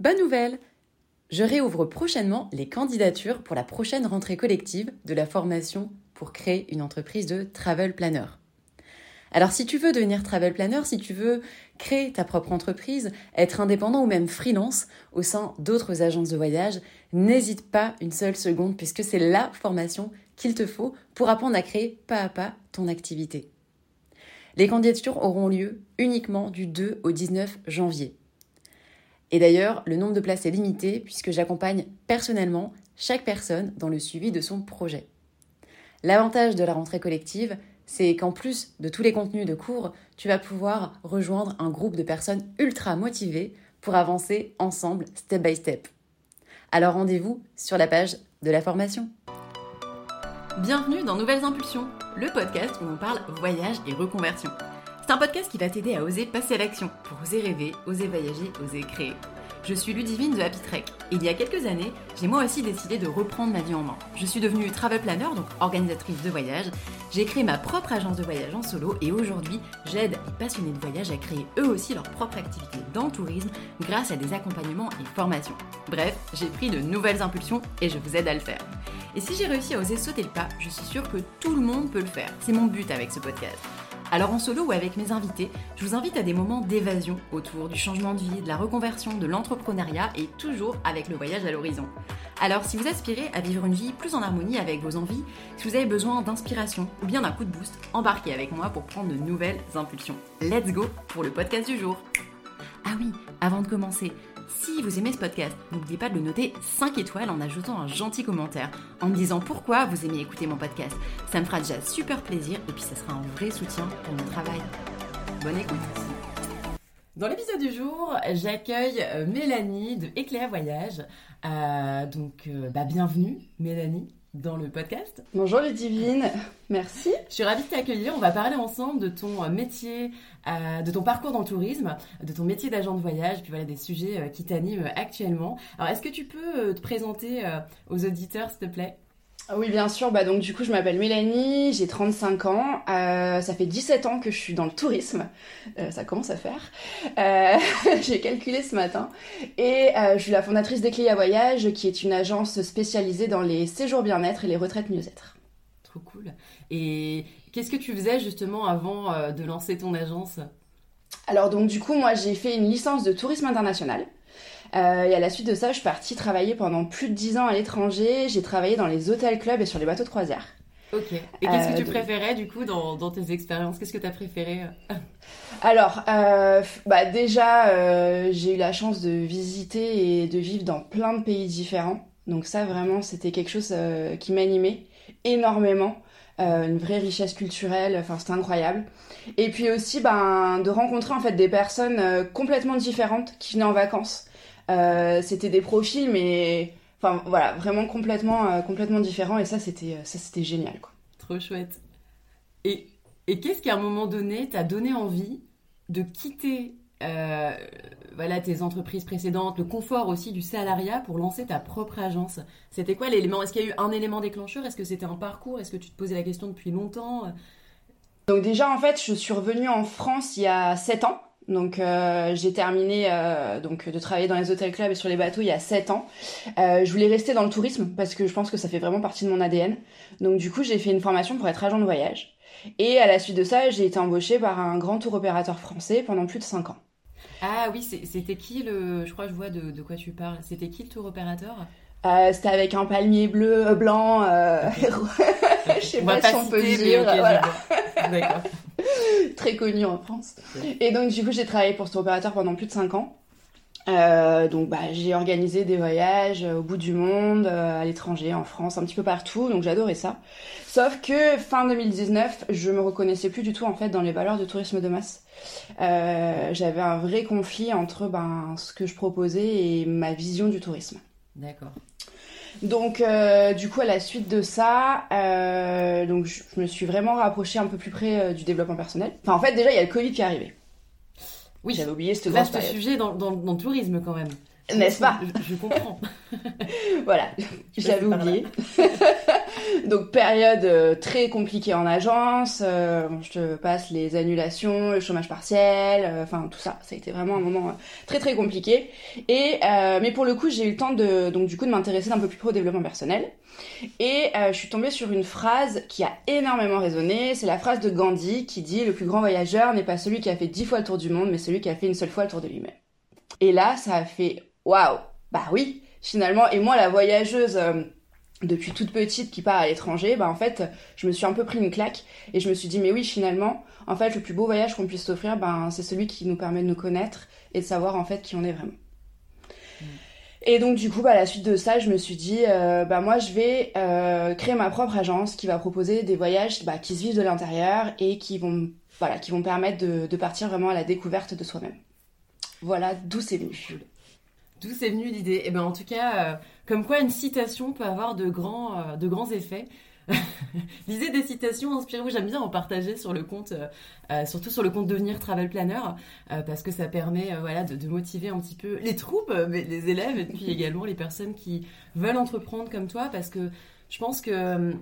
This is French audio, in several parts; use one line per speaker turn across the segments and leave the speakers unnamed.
Bonne nouvelle Je réouvre prochainement les candidatures pour la prochaine rentrée collective de la formation pour créer une entreprise de travel planner. Alors si tu veux devenir travel planner, si tu veux créer ta propre entreprise, être indépendant ou même freelance au sein d'autres agences de voyage, n'hésite pas une seule seconde puisque c'est la formation qu'il te faut pour apprendre à créer pas à pas ton activité. Les candidatures auront lieu uniquement du 2 au 19 janvier. Et d'ailleurs, le nombre de places est limité puisque j'accompagne personnellement chaque personne dans le suivi de son projet. L'avantage de la rentrée collective, c'est qu'en plus de tous les contenus de cours, tu vas pouvoir rejoindre un groupe de personnes ultra motivées pour avancer ensemble, step by step. Alors rendez-vous sur la page de la formation. Bienvenue dans Nouvelles Impulsions, le podcast où on parle voyage et reconversion. C'est un podcast qui va t'aider à oser passer à l'action, pour oser rêver, oser voyager, oser créer. Je suis Ludivine de Happy Trek et il y a quelques années, j'ai moi aussi décidé de reprendre ma vie en main. Je suis devenue travel planner, donc organisatrice de voyage. J'ai créé ma propre agence de voyage en solo et aujourd'hui, j'aide les passionnés de voyage à créer eux aussi leur propre activité dans le tourisme grâce à des accompagnements et formations. Bref, j'ai pris de nouvelles impulsions et je vous aide à le faire. Et si j'ai réussi à oser sauter le pas, je suis sûre que tout le monde peut le faire. C'est mon but avec ce podcast. Alors en solo ou avec mes invités, je vous invite à des moments d'évasion autour du changement de vie, de la reconversion, de l'entrepreneuriat et toujours avec le voyage à l'horizon. Alors si vous aspirez à vivre une vie plus en harmonie avec vos envies, si vous avez besoin d'inspiration ou bien d'un coup de boost, embarquez avec moi pour prendre de nouvelles impulsions. Let's go pour le podcast du jour. Ah oui, avant de commencer, si vous aimez ce podcast, n'oubliez pas de le noter 5 étoiles en ajoutant un gentil commentaire, en me disant pourquoi vous aimez écouter mon podcast. Ça me fera déjà super plaisir et puis ça sera un vrai soutien pour mon travail. Bonne écoute dans l'épisode du jour, j'accueille euh, Mélanie de Éclair Voyage. Euh, donc, euh, bah, bienvenue Mélanie dans le podcast.
Bonjour Ludivine, merci.
Je suis ravie de t'accueillir. On va parler ensemble de ton métier, euh, de ton parcours dans le tourisme, de ton métier d'agent de voyage, puis voilà des sujets euh, qui t'animent actuellement. Alors, est-ce que tu peux euh, te présenter aux auditeurs, s'il te plaît?
Oui, bien sûr. Bah, donc, du coup, je m'appelle Mélanie, j'ai 35 ans. Euh, ça fait 17 ans que je suis dans le tourisme. Euh, ça commence à faire. Euh, j'ai calculé ce matin. Et je suis la fondatrice d'Eclia Voyage, qui est une agence spécialisée dans les séjours bien-être et les retraites mieux-être.
Trop cool. Et qu'est-ce que tu faisais justement avant de lancer ton agence?
Alors, donc, du coup, moi, j'ai fait une licence de tourisme international. Euh, et à la suite de ça, je suis partie travailler pendant plus de 10 ans à l'étranger. J'ai travaillé dans les hôtels clubs et sur les bateaux de croisière.
Ok. Et qu'est-ce que tu euh, préférais du coup dans, dans tes expériences? Qu'est-ce que tu as préféré
Alors, euh, bah déjà, j'ai eu la chance de visiter et de vivre dans plein de pays différents. Donc ça, vraiment, c'était quelque chose qui m'animait énormément. une vraie richesse culturelle, enfin c'était incroyable. Et puis aussi ben, de rencontrer en fait des personnes complètement différentes qui venaient en vacances. Euh, c'était des profils, mais enfin voilà, vraiment complètement, euh, complètement différents. Et ça, c'était, euh, ça, c'était génial, quoi.
Trop chouette. Et, et qu'est-ce qui, à un moment donné, t'a donné envie de quitter voilà, tes entreprises précédentes, le confort aussi du salariat pour lancer ta propre agence? C'était quoi l'élément? Est-ce qu'il y a eu un élément déclencheur? Est-ce que c'était un parcours? Est-ce que tu te posais la question depuis longtemps?
Donc déjà, en fait, je suis revenue en France il y a 7 ans. Donc euh, j'ai terminé euh, donc de travailler dans les hôtels clubs et sur les bateaux il y a 7 ans. Euh, je voulais rester dans le tourisme parce que je pense que ça fait vraiment partie de mon ADN. Donc du coup j'ai fait une formation pour être agent de voyage. Et à la suite de ça j'ai été embauchée par un grand tour opérateur français pendant plus de 5 ans.
Ah oui, c'était qui le... Je crois que je vois de, de quoi tu parles. C'était qui le tour opérateur?
C'était avec un palmier bleu, blanc. je sais pas, si on peut dire. D'accord. très connu en France. Et donc du coup j'ai travaillé pour cet opérateur pendant plus de 5 ans. Euh, donc bah, j'ai organisé des voyages euh, au bout du monde, euh, à l'étranger, en France, un petit peu partout, donc j'adorais ça. Sauf que fin 2019, je me reconnaissais plus du tout en fait dans les valeurs de tourisme de masse. J'avais un vrai conflit entre ben, ce que je proposais et ma vision du tourisme.
D'accord.
Donc, euh, du coup, à la suite de ça, euh, donc je, me suis vraiment rapprochée un peu plus près euh, du développement personnel. Enfin, en fait, déjà, il y a le Covid qui est arrivé.
Oui, j'avais oublié cette grosse période. sujet dans, dans, dans, le tourisme quand même.
N'est-ce pas
je, comprends.
voilà, j'avais oublié. Donc période euh, très compliquée en agence, euh, je te passe les annulations, le chômage partiel, euh, enfin tout ça, ça a été vraiment un moment très très compliqué. Et mais pour le coup, j'ai eu le temps de donc du coup de m'intéresser un peu plus près au développement personnel. Et je suis tombée sur une phrase qui a énormément résonné, c'est la phrase de Gandhi qui dit le plus grand voyageur n'est pas celui qui a fait dix fois le tour du monde, mais celui qui a fait une seule fois le tour de lui-même. Et là, ça a fait waouh, bah oui, finalement. Et moi, la voyageuse depuis toute petite qui part à l'étranger, bah en fait, je me suis un peu pris une claque et je me suis dit mais oui, finalement, en fait, le plus beau voyage qu'on puisse s'offrir, ben c'est celui qui nous permet de nous connaître et de savoir en fait qui on est vraiment. Mm. Et donc du coup, bah, à la suite de ça, je me suis dit, euh, bah moi, je vais euh, créer ma propre agence qui va proposer des voyages bah, qui se vivent de l'intérieur et qui vont, voilà, qui vont permettre de, de partir vraiment à la découverte de soi-même. Voilà d'où c'est venu.
D'où c'est venu l'idée? Eh ben en tout cas, euh, comme quoi une citation peut avoir de grands, euh, effets. Lisez des citations, inspirez-vous. J'aime bien en partager sur le compte, euh, surtout sur le compte Devenir Travel Planner, parce que ça permet voilà, de, de, motiver un petit peu les troupes, mais les élèves, et puis également les personnes qui veulent entreprendre comme toi, parce que je pense que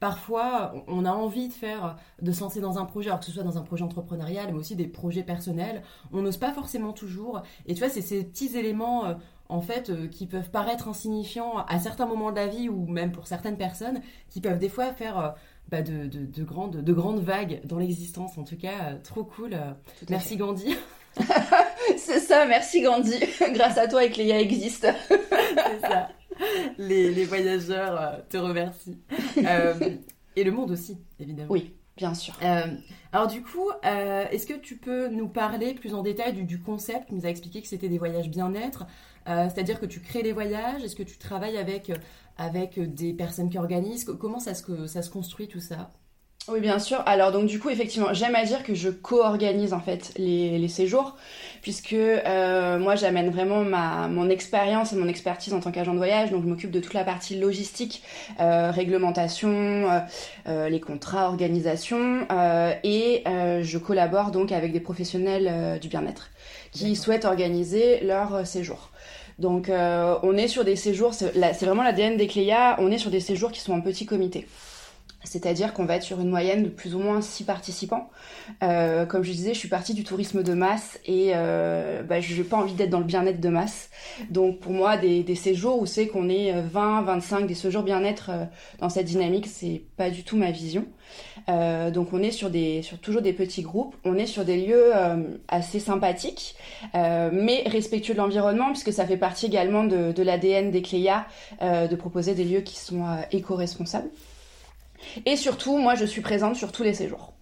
Parfois, on a envie de faire, de se lancer dans un projet, alors que ce soit dans un projet entrepreneurial, mais aussi des projets personnels. On n'ose pas forcément toujours. Et tu vois, c'est ces petits éléments, euh, en fait, euh, qui peuvent paraître insignifiants à certains moments de la vie ou même pour certaines personnes, qui peuvent des fois faire euh, bah, de, grandes, de grandes vagues dans l'existence. En tout cas, trop cool. Merci Gandhi.
c'est ça, merci Gandhi. Grâce à toi, Ecléa existe. c'est
ça. les, voyageurs euh, te remercient. Euh, et le monde aussi, évidemment.
Oui, bien sûr.
Euh, alors du coup, est-ce que tu peux nous parler plus en détail du, concept Tu nous as expliqué que c'était des voyages bien-être, c'est-à-dire que tu crées les voyages, est-ce que tu travailles avec, avec des personnes qui organisent? Comment ça se, ça se construit tout ça?
Oui, bien sûr. Alors donc du coup, effectivement, j'aime à dire que je co-organise en fait les, les séjours, puisque euh, moi j'amène vraiment ma mon expérience et mon expertise en tant qu'agent de voyage. Donc je m'occupe de toute la partie logistique, euh, réglementation, euh, les contrats, organisation, euh, et euh, je collabore donc avec des professionnels du bien-être qui souhaitent organiser leur séjour. Donc on est sur des séjours, c'est vraiment l'ADN des Cléa, on est sur des séjours qui sont en petit comité. C'est-à-dire qu'on va être sur une moyenne de plus ou moins 6 participants. Euh, comme je disais, je suis partie du tourisme de masse et euh, bah, je n'ai pas envie d'être dans le bien-être de masse. Donc pour moi, des, séjours où c'est qu'on est 20, 25, des séjours bien-être euh, dans cette dynamique, c'est pas du tout ma vision. donc on est sur, des, sur toujours des petits groupes, on est sur des lieux assez sympathiques, mais respectueux de l'environnement, puisque ça fait partie également de, de l'ADN des Cléa de proposer des lieux qui sont éco-responsables. Et surtout, moi, je suis présente sur tous les séjours.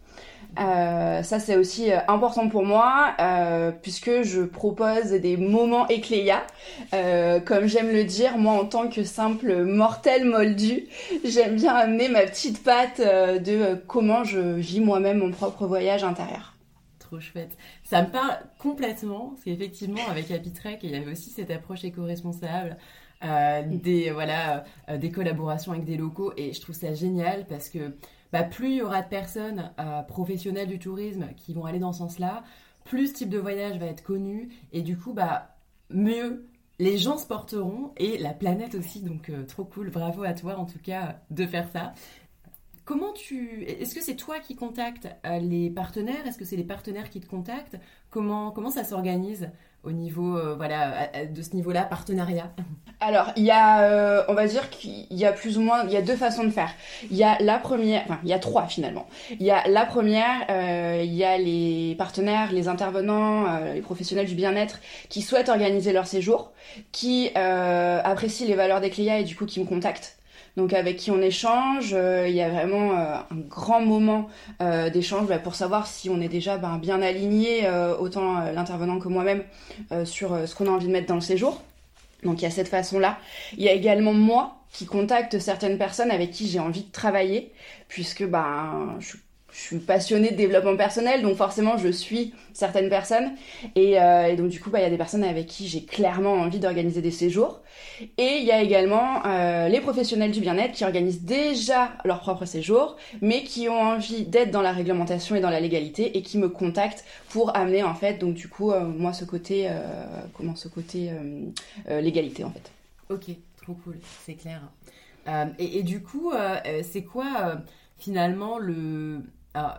Euh, ça c'est aussi euh, important pour moi euh, puisque je propose des moments écléa. comme j'aime le dire, moi en tant que simple mortel moldu, j'aime bien amener ma petite patte de comment je vis moi-même mon propre voyage intérieur.
Trop chouette. Ça me parle complètement parce qu'effectivement avec Happy il y avait aussi cette approche éco-responsable. Euh, des, voilà, euh, des collaborations avec des locaux. Et je trouve ça génial parce que bah, plus il y aura de personnes euh, professionnelles du tourisme qui vont aller dans ce sens-là, plus ce type de voyage va être connu. Et du coup, bah, mieux les gens se porteront et la planète aussi. Donc, trop cool. Bravo à toi, en tout cas, de faire ça. Comment tu. Est-ce que c'est toi qui contactes les partenaires? Est-ce que c'est les partenaires qui te contactent? Comment, comment ça s'organise au niveau euh, voilà de ce niveau-là partenariat
Alors il y a euh, on va dire qu'il y a plus ou moins il y a deux façons de faire. Il y a la première enfin il y a trois finalement. Il y a la première euh, il y a les partenaires, les intervenants, les professionnels du bien-être qui souhaitent organiser leur séjour, qui apprécient les valeurs des clients et du coup qui me contactent donc avec qui on échange. Euh, il y a vraiment euh, un grand moment euh, d'échange bah, pour savoir si on est déjà ben, bien aligné, autant l'intervenant que moi-même, sur ce qu'on a envie de mettre dans le séjour. Donc il y a cette façon-là. Il y a également moi qui contacte certaines personnes avec qui j'ai envie de travailler, puisque ben, je suis je suis passionnée de développement personnel, donc forcément je suis certaines personnes. Et, euh, donc du coup, bah, il y a des personnes avec qui j'ai clairement envie d'organiser des séjours. Et il y a également euh, les professionnels du bien-être qui organisent déjà leur propre séjour, mais qui ont envie d'être dans la réglementation et dans la légalité et qui me contactent pour amener en fait, donc du coup, euh, moi ce côté, comment ce côté légalité en fait.
Ok, trop cool, c'est clair. et, du coup, c'est quoi finalement le,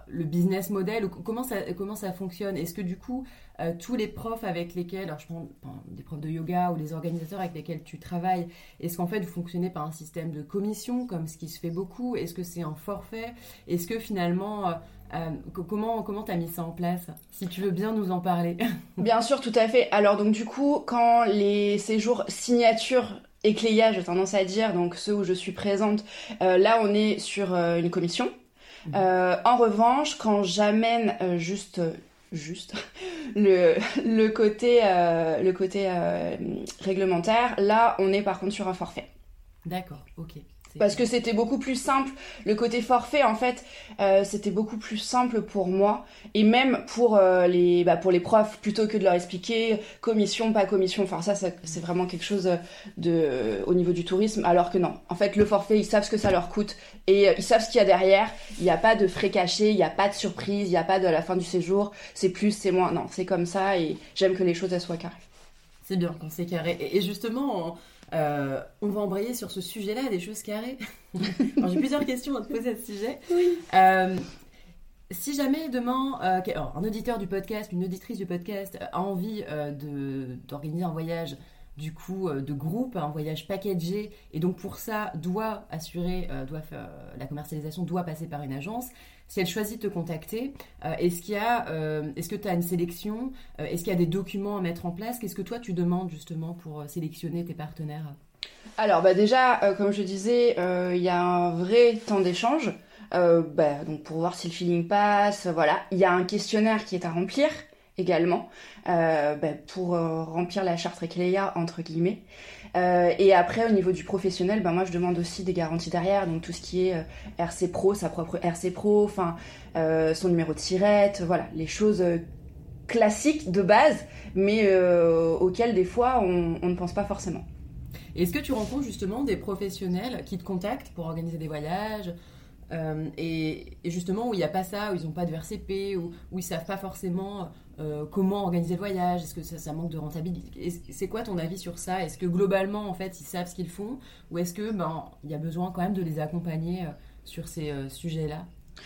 le business model comment ça, comment ça fonctionne? Est-ce que du coup, euh, tous les profs avec lesquels, alors je prends des profs de yoga ou les organisateurs avec lesquels tu travailles, est-ce qu'en fait vous fonctionnez par un système de commission comme ce qui se fait beaucoup? Est-ce que c'est un forfait? Est-ce que finalement, euh, euh, comment comment tu as mis ça en place? Si tu veux bien nous en parler.
bien sûr, tout à fait. Alors donc du coup, quand les séjours signature écléa, j'ai tendance à dire, donc ceux où je suis présente, là on est sur une commission. Euh, en revanche, quand j'amène euh, juste juste le, côté le côté euh, réglementaire, là, on est par contre sur un forfait.
D'accord, ok.
Parce que c'était beaucoup plus simple. Le côté forfait, en fait, euh, c'était beaucoup plus simple pour moi. Et même pour, euh, les, bah, pour les profs, plutôt que de leur expliquer commission, pas commission. Enfin, ça, c'est vraiment quelque chose de, au niveau du tourisme. Alors que non. En fait, le forfait, ils savent ce que ça leur coûte. Et euh, ils savent ce qu'il y a derrière. Il n'y a pas de frais cachés, il n'y a pas de surprise, il n'y a pas de la fin du séjour. C'est plus, c'est moins. Non, c'est comme ça. Et j'aime que les choses, elles soient carrées.
C'est bien quand c'est carré. Et justement, euh, on va embrayer sur ce sujet-là, des choses carrées. J'ai plusieurs questions à te poser à ce sujet. Euh, si jamais demain, euh, un auditeur du podcast, une auditrice du podcast a envie d'organiser un voyage du coup de groupe, un voyage packagé, et donc pour ça doit assurer, doit faire, la commercialisation doit passer par une agence. Si elle choisit de te contacter, y a, est-ce que tu as une sélection, est-ce qu'il y a des documents à mettre en place? Qu'est-ce que toi tu demandes justement pour sélectionner tes partenaires?
Alors bah déjà, euh, comme je disais, euh, il y a un vrai temps d'échange. Euh, bah, donc pour voir si le feeling passe, voilà. Il y a un questionnaire qui est à remplir également bah, pour remplir la charte Recléa entre guillemets. Et après au niveau du professionnel, bah, moi je demande aussi des garanties derrière, donc tout ce qui est RC Pro, sa propre RC Pro, enfin son numéro de tirette, voilà, les choses classiques de base, mais auxquelles des fois on ne pense pas forcément.
Est-ce que tu rencontres justement des professionnels qui te contactent pour organiser des voyages euh, et, justement où il n'y a pas ça, où ils n'ont pas de VRCP, où, où ils ne savent pas forcément euh, comment organiser le voyage, est-ce que ça, manque de rentabilité? C'est quoi ton avis sur ça? Est-ce que globalement en fait ils savent ce qu'ils font? Ou est-ce que ben il y a besoin quand même de les accompagner euh, sur ces sujets-là?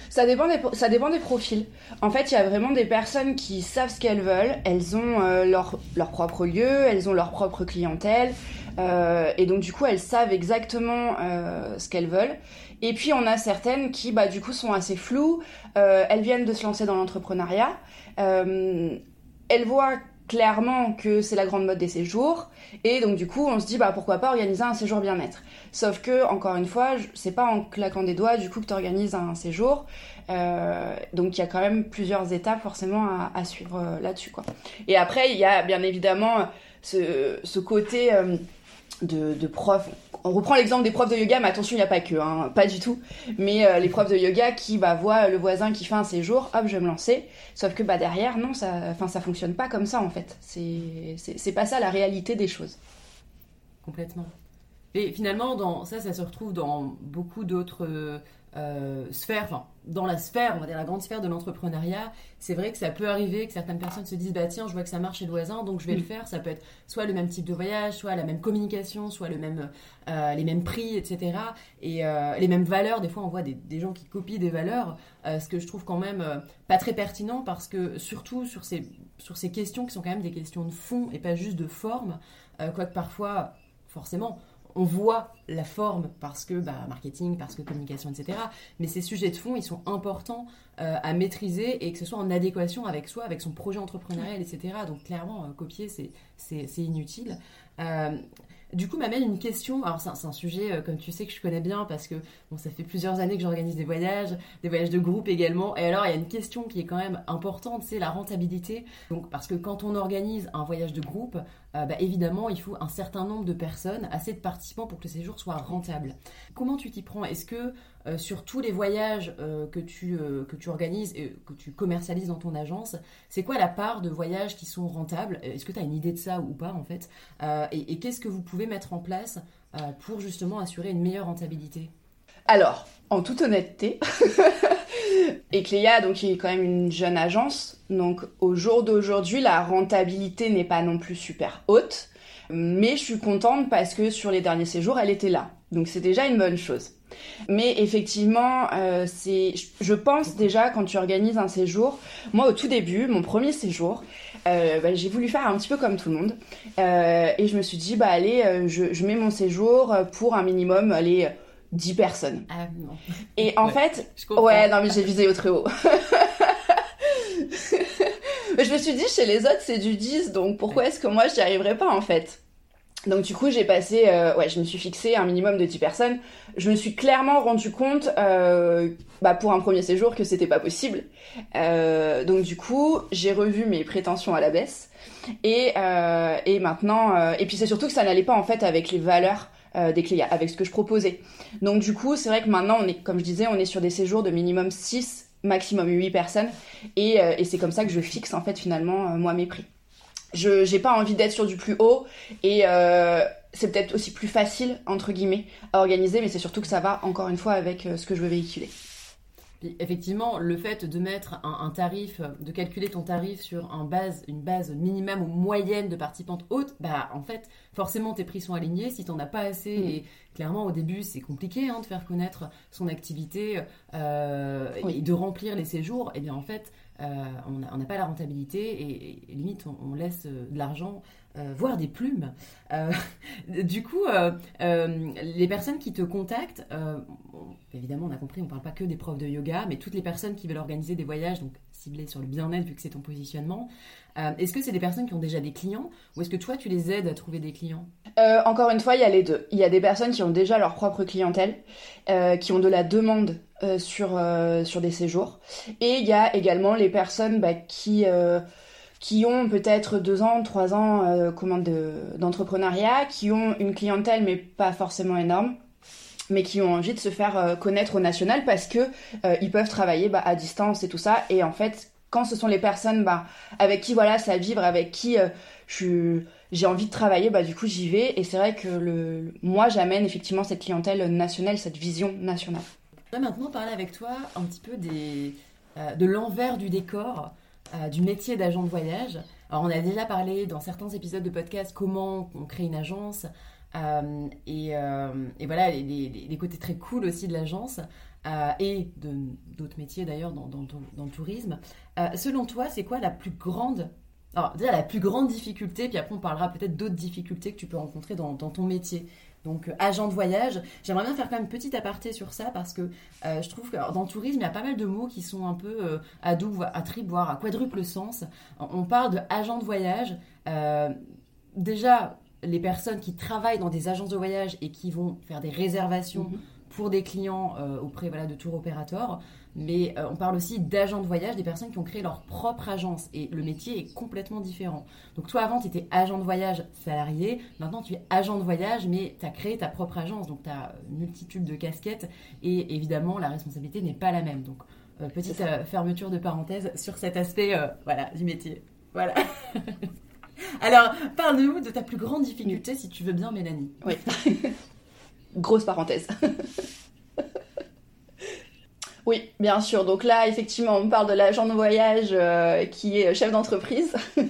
Ça dépend, des, ça dépend des profils. En fait, il y a vraiment des personnes qui savent ce qu'elles veulent. Elles ont leur, leur propre lieu, elles ont leur propre clientèle, euh, et donc du coup, elles savent exactement euh, ce qu'elles veulent. Et puis on a certaines qui, bah, du coup, sont assez floues. Euh, elles viennent de se lancer dans l'entrepreneuriat. elles voient clairement que c'est la grande mode des séjours. Et donc du coup, on se dit, bah pourquoi pas organiser un séjour bien-être. Sauf que, encore une fois, c'est pas en claquant des doigts du coup que tu organises un séjour. donc il y a quand même plusieurs étapes forcément à, suivre là-dessus. Et après, il y a bien évidemment ce côté de, profs. On reprend l'exemple des profs de yoga, mais attention, il n'y a pas que, hein, pas du tout. Mais euh, les profs de yoga qui bah, voient le voisin qui fait un séjour, hop, je vais me lancer. Sauf que bah, derrière, non, ça, enfin, ça fonctionne pas comme ça en fait. C'est pas ça la réalité des choses.
Complètement. Et finalement, dans, ça, ça se retrouve dans beaucoup d'autres euh, sphère, enfin, dans la sphère, on va dire la grande sphère de l'entrepreneuriat, c'est vrai que ça peut arriver que certaines personnes se disent bah tiens, je vois que ça marche chez le voisin, donc je vais le mm. faire. Ça peut être soit le même type de voyage, soit la même communication, soit le même, euh, les mêmes prix, etc. Et euh, les mêmes valeurs. Des fois, on voit des, gens qui copient des valeurs, ce que je trouve quand même pas très pertinent parce que surtout sur ces, sur ces questions qui sont quand même des questions de fond et pas juste de forme, quoique parfois, forcément, on voit la forme parce que bah, marketing, parce que communication, etc. Mais ces sujets de fond, ils sont importants euh, à maîtriser et que ce soit en adéquation avec soi, avec son projet entrepreneurial, etc. Donc clairement, euh, copier, c'est inutile. Euh, du coup, m'amène une question. Alors, c'est un, sujet, euh, comme tu sais, que je connais bien parce que bon, ça fait plusieurs années que j'organise des voyages, des voyages de groupe également. Et alors, il y a une question qui est quand même importante, c'est la rentabilité. Donc, parce que quand on organise un voyage de groupe, euh, bah, évidemment, il faut un certain nombre de personnes, assez de participants pour que le séjour soit rentable. Comment tu t'y prends? Est-ce que euh, sur tous les voyages euh, que, tu, euh, que tu organises et que tu commercialises dans ton agence, c'est quoi la part de voyages qui sont rentables? Est-ce que tu as une idée de ça ou pas en fait? Et, qu'est-ce que vous pouvez mettre en place pour justement assurer une meilleure rentabilité?
Alors, en toute honnêteté, Ecléa, donc, qui est quand même une jeune agence, donc au jour d'aujourd'hui, la rentabilité n'est pas non plus super haute. Mais je suis contente parce que sur les derniers séjours, elle était là. Donc c'est déjà une bonne chose. Mais effectivement, euh, c'est, je pense déjà quand tu organises un séjour, moi au tout début, mon premier séjour, euh, bah, j'ai voulu faire un petit peu comme tout le monde. Euh, et je me suis dit, bah allez, je, mets mon séjour pour un minimum, allez, 10 personnes.
Ah non.
Et en fait, ouais, non mais j'ai visé au très haut. je me suis dit, chez les autres, c'est du 10, donc pourquoi est-ce que moi, je n'y arriverais pas, en fait? Donc du coup, j'ai passé, euh, ouais, je me suis fixé un minimum de 10 personnes. Je me suis clairement rendu compte, euh, bah, pour un premier séjour, que c'était pas possible. Euh, donc du coup, j'ai revu mes prétentions à la baisse. Et, et maintenant, et puis c'est surtout que ça n'allait pas en fait avec les valeurs des clients, avec ce que je proposais. Donc du coup, c'est vrai que maintenant, on est, comme je disais, on est sur des séjours de minimum 6 maximum 8 personnes. Et, euh, et c'est comme ça que je fixe en fait finalement euh, moi mes prix. Je j'ai pas envie d'être sur du plus haut et euh, c'est peut-être aussi plus facile entre guillemets à organiser, mais c'est surtout que ça va encore une fois avec ce que je veux véhiculer
effectivement, le fait de mettre un, tarif, de calculer ton tarif sur un base, une base minimum ou moyenne de participantes haute, bah en fait, forcément tes prix sont alignés. Si tu n'en as pas assez, mm. et clairement au début c'est compliqué hein, de faire connaître son activité euh, et de remplir les séjours, et eh bien en fait, euh, on n'a pas la rentabilité et, limite on, laisse de l'argent euh, voire des plumes. Euh, du coup, euh, les personnes qui te contactent, évidemment, on a compris, on ne parle pas que des profs de yoga, mais toutes les personnes qui veulent organiser des voyages, donc ciblés sur le bien-être, vu que c'est ton positionnement, est-ce que c'est des personnes qui ont déjà des clients ou est-ce que toi, tu les aides à trouver des clients?
Encore une fois, il y a les deux. Il y a des personnes qui ont déjà leur propre clientèle, qui ont de la demande sur, sur des séjours. Et il y a également les personnes bah, qui qui ont peut-être deux ans, trois ans euh, d'entrepreneuriat, qui ont une clientèle mais pas forcément énorme, mais qui ont envie de se faire euh, connaître au national parce que euh, ils peuvent travailler bah, à distance et tout ça. Et en fait, quand ce sont les personnes bah, avec qui voilà ça vibre, avec qui j'ai envie de travailler, bah du coup j'y vais. Et c'est vrai que moi j'amène effectivement cette clientèle nationale, cette vision nationale.
Je vais maintenant parler avec toi un petit peu de l'envers du décor euh, du métier d'agent de voyage. Alors, on a déjà parlé dans certains épisodes de podcast comment on crée une agence euh, euh, et, voilà les, côtés très cool aussi de l'agence et d'autres métiers d'ailleurs dans, le tourisme. selon toi, c'est quoi la plus grande alors, déjà la plus grande difficulté, puis après on parlera peut-être d'autres difficultés que tu peux rencontrer dans, ton métier donc euh, agent de voyage. J'aimerais bien faire quand même une petite aparté sur ça parce que euh, je trouve que dans le tourisme, il y a pas mal de mots qui sont un peu euh, à double, à triple, voire à quadruple sens. On parle de de voyage. déjà, les personnes qui travaillent dans des agences de voyage et qui vont faire des réservations mhm. pour des clients auprès voilà, de tour opérateurs mais euh, on parle aussi d'agents de voyage, des personnes qui ont créé leur propre agence. Et le métier est complètement différent. Donc toi, avant, tu étais agent de voyage salarié. Maintenant, tu es agent de voyage, mais tu as créé ta propre agence. Donc tu as une multitude de casquettes. Et évidemment, la responsabilité n'est pas la même. Donc, euh, petite euh, fermeture de parenthèse sur cet aspect voilà, du métier. Voilà. Alors, parle-nous de ta plus grande difficulté, si tu veux bien, Mélanie.
Oui. Grosse parenthèse. Oui, bien sûr. Donc là, effectivement, on parle de l'agent de voyage euh, qui est chef d'entreprise.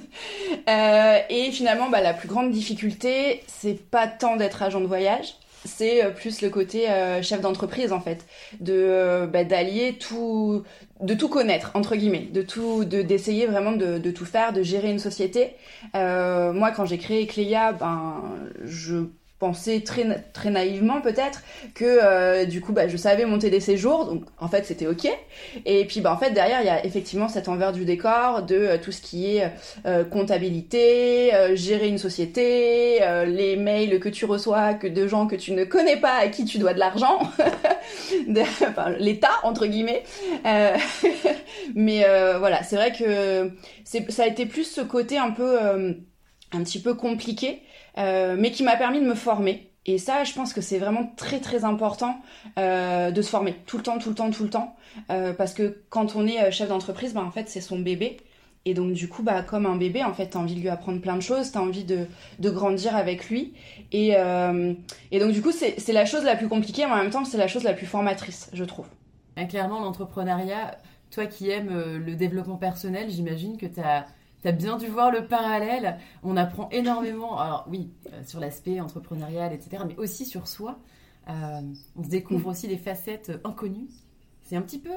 Euh, et finalement, bah, la plus grande difficulté, c'est pas tant d'être agent de voyage, c'est euh, plus le côté chef d'entreprise en fait, de bah, d'allier tout, de tout connaître entre guillemets, de tout, de d'essayer vraiment de, de, tout faire, de gérer une société. moi, quand j'ai créé Cléa, ben je pensais très, très naïvement peut-être que euh, du coup bah, je savais monter des séjours donc en fait c'était ok. Et puis bah en fait derrière il y a effectivement cet envers du décor de euh, tout ce qui est euh, comptabilité gérer une société les mails que tu reçois que de gens que tu ne connais pas à qui tu dois de l'argent. Enfin, l'état entre guillemets. Mais voilà c'est vrai que ça a été plus ce côté un peu un petit peu compliqué euh, mais qui m'a permis de me former. Et ça, je pense que c'est vraiment très très important euh, de se former tout le temps, tout le temps, tout le temps, euh, parce que quand on est chef d'entreprise, bah, en fait, c'est son bébé. Et donc du coup, bah, comme un bébé, en fait, t'as envie de lui apprendre plein de choses, t'as envie de, de grandir avec lui. Et, et donc du coup, c'est la chose la plus compliquée, mais en même temps, c'est la chose la plus formatrice, je trouve.
clairement, l'entrepreneuriat, toi qui aimes le développement personnel, j'imagine que t'as as bien dû voir le parallèle. On apprend énormément, alors oui, euh, sur l'aspect entrepreneurial, etc., mais aussi sur soi. Euh, on se découvre aussi des facettes inconnues. C'est un petit peu.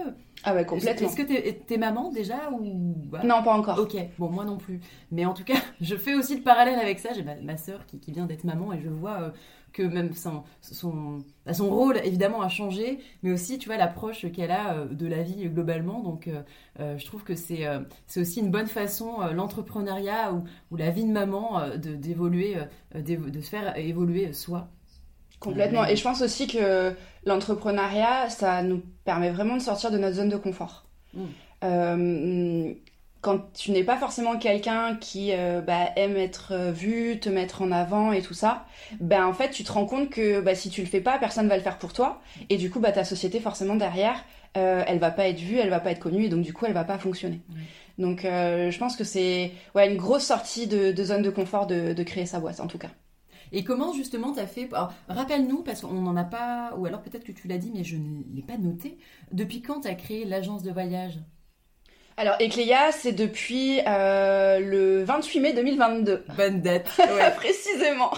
Ah ouais, complètement.
Est-ce que t'es es maman déjà ou
Non, pas encore.
Ok, bon, moi non plus. Mais en tout cas, je fais aussi le parallèle avec ça. J'ai ma, ma sœur qui, qui, vient d'être maman et je vois euh, que même son, son, bah, son, rôle, évidemment, a changé, mais aussi, tu vois, l'approche qu'elle a euh, de la vie globalement. Donc, je trouve que c'est c'est aussi une bonne façon, l'entrepreneuriat ou, ou, la vie de maman, d'évoluer, de, de, se faire évoluer soi.
Complètement. Et je pense aussi que l'entrepreneuriat, ça nous permet vraiment de sortir de notre zone de confort. Mm. Euh, quand tu n'es pas forcément quelqu'un qui euh, bah, aime être vu, te mettre en avant et tout ça, ben en fait tu te rends compte que bah, si tu le fais pas, personne va le faire pour toi. Et du coup, bah, ta société forcément derrière, euh, elle va pas être vue, elle va pas être connue et donc du coup elle va pas fonctionner. Donc je pense que c'est ouais, une grosse sortie de, zone de confort de créer sa boîte en tout cas.
Et comment justement tu as fait Rappelle-nous, parce qu'on n'en a pas, ou alors peut-être que tu l'as dit, mais je ne l'ai pas noté. Depuis quand tu as créé l'agence de voyage?
Alors, Ecléa, c'est depuis euh, le 28 mai 2022.
Bonne date.
Ouais. Précisément.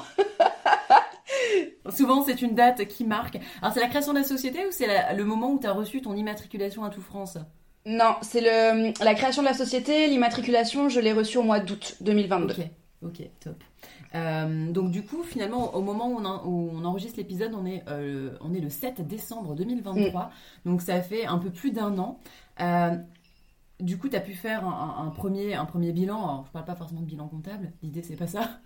Souvent, c'est une date qui marque. Alors, c'est la création de la société ou c'est le moment où tu as reçu ton immatriculation à Tout France
Non, c'est la création de la société. L'immatriculation, je l'ai reçue au mois d'août 2022.
Ok, ok, top. Euh, donc du coup, finalement, au moment où on, enregistre l'épisode, on, est, euh, on est le 7 décembre 2023. Mm. Donc ça fait un peu plus d'un an. Euh, du coup, tu as pu faire un, premier, un premier bilan. Alors, je parle pas forcément de bilan comptable, l'idée c'est pas ça.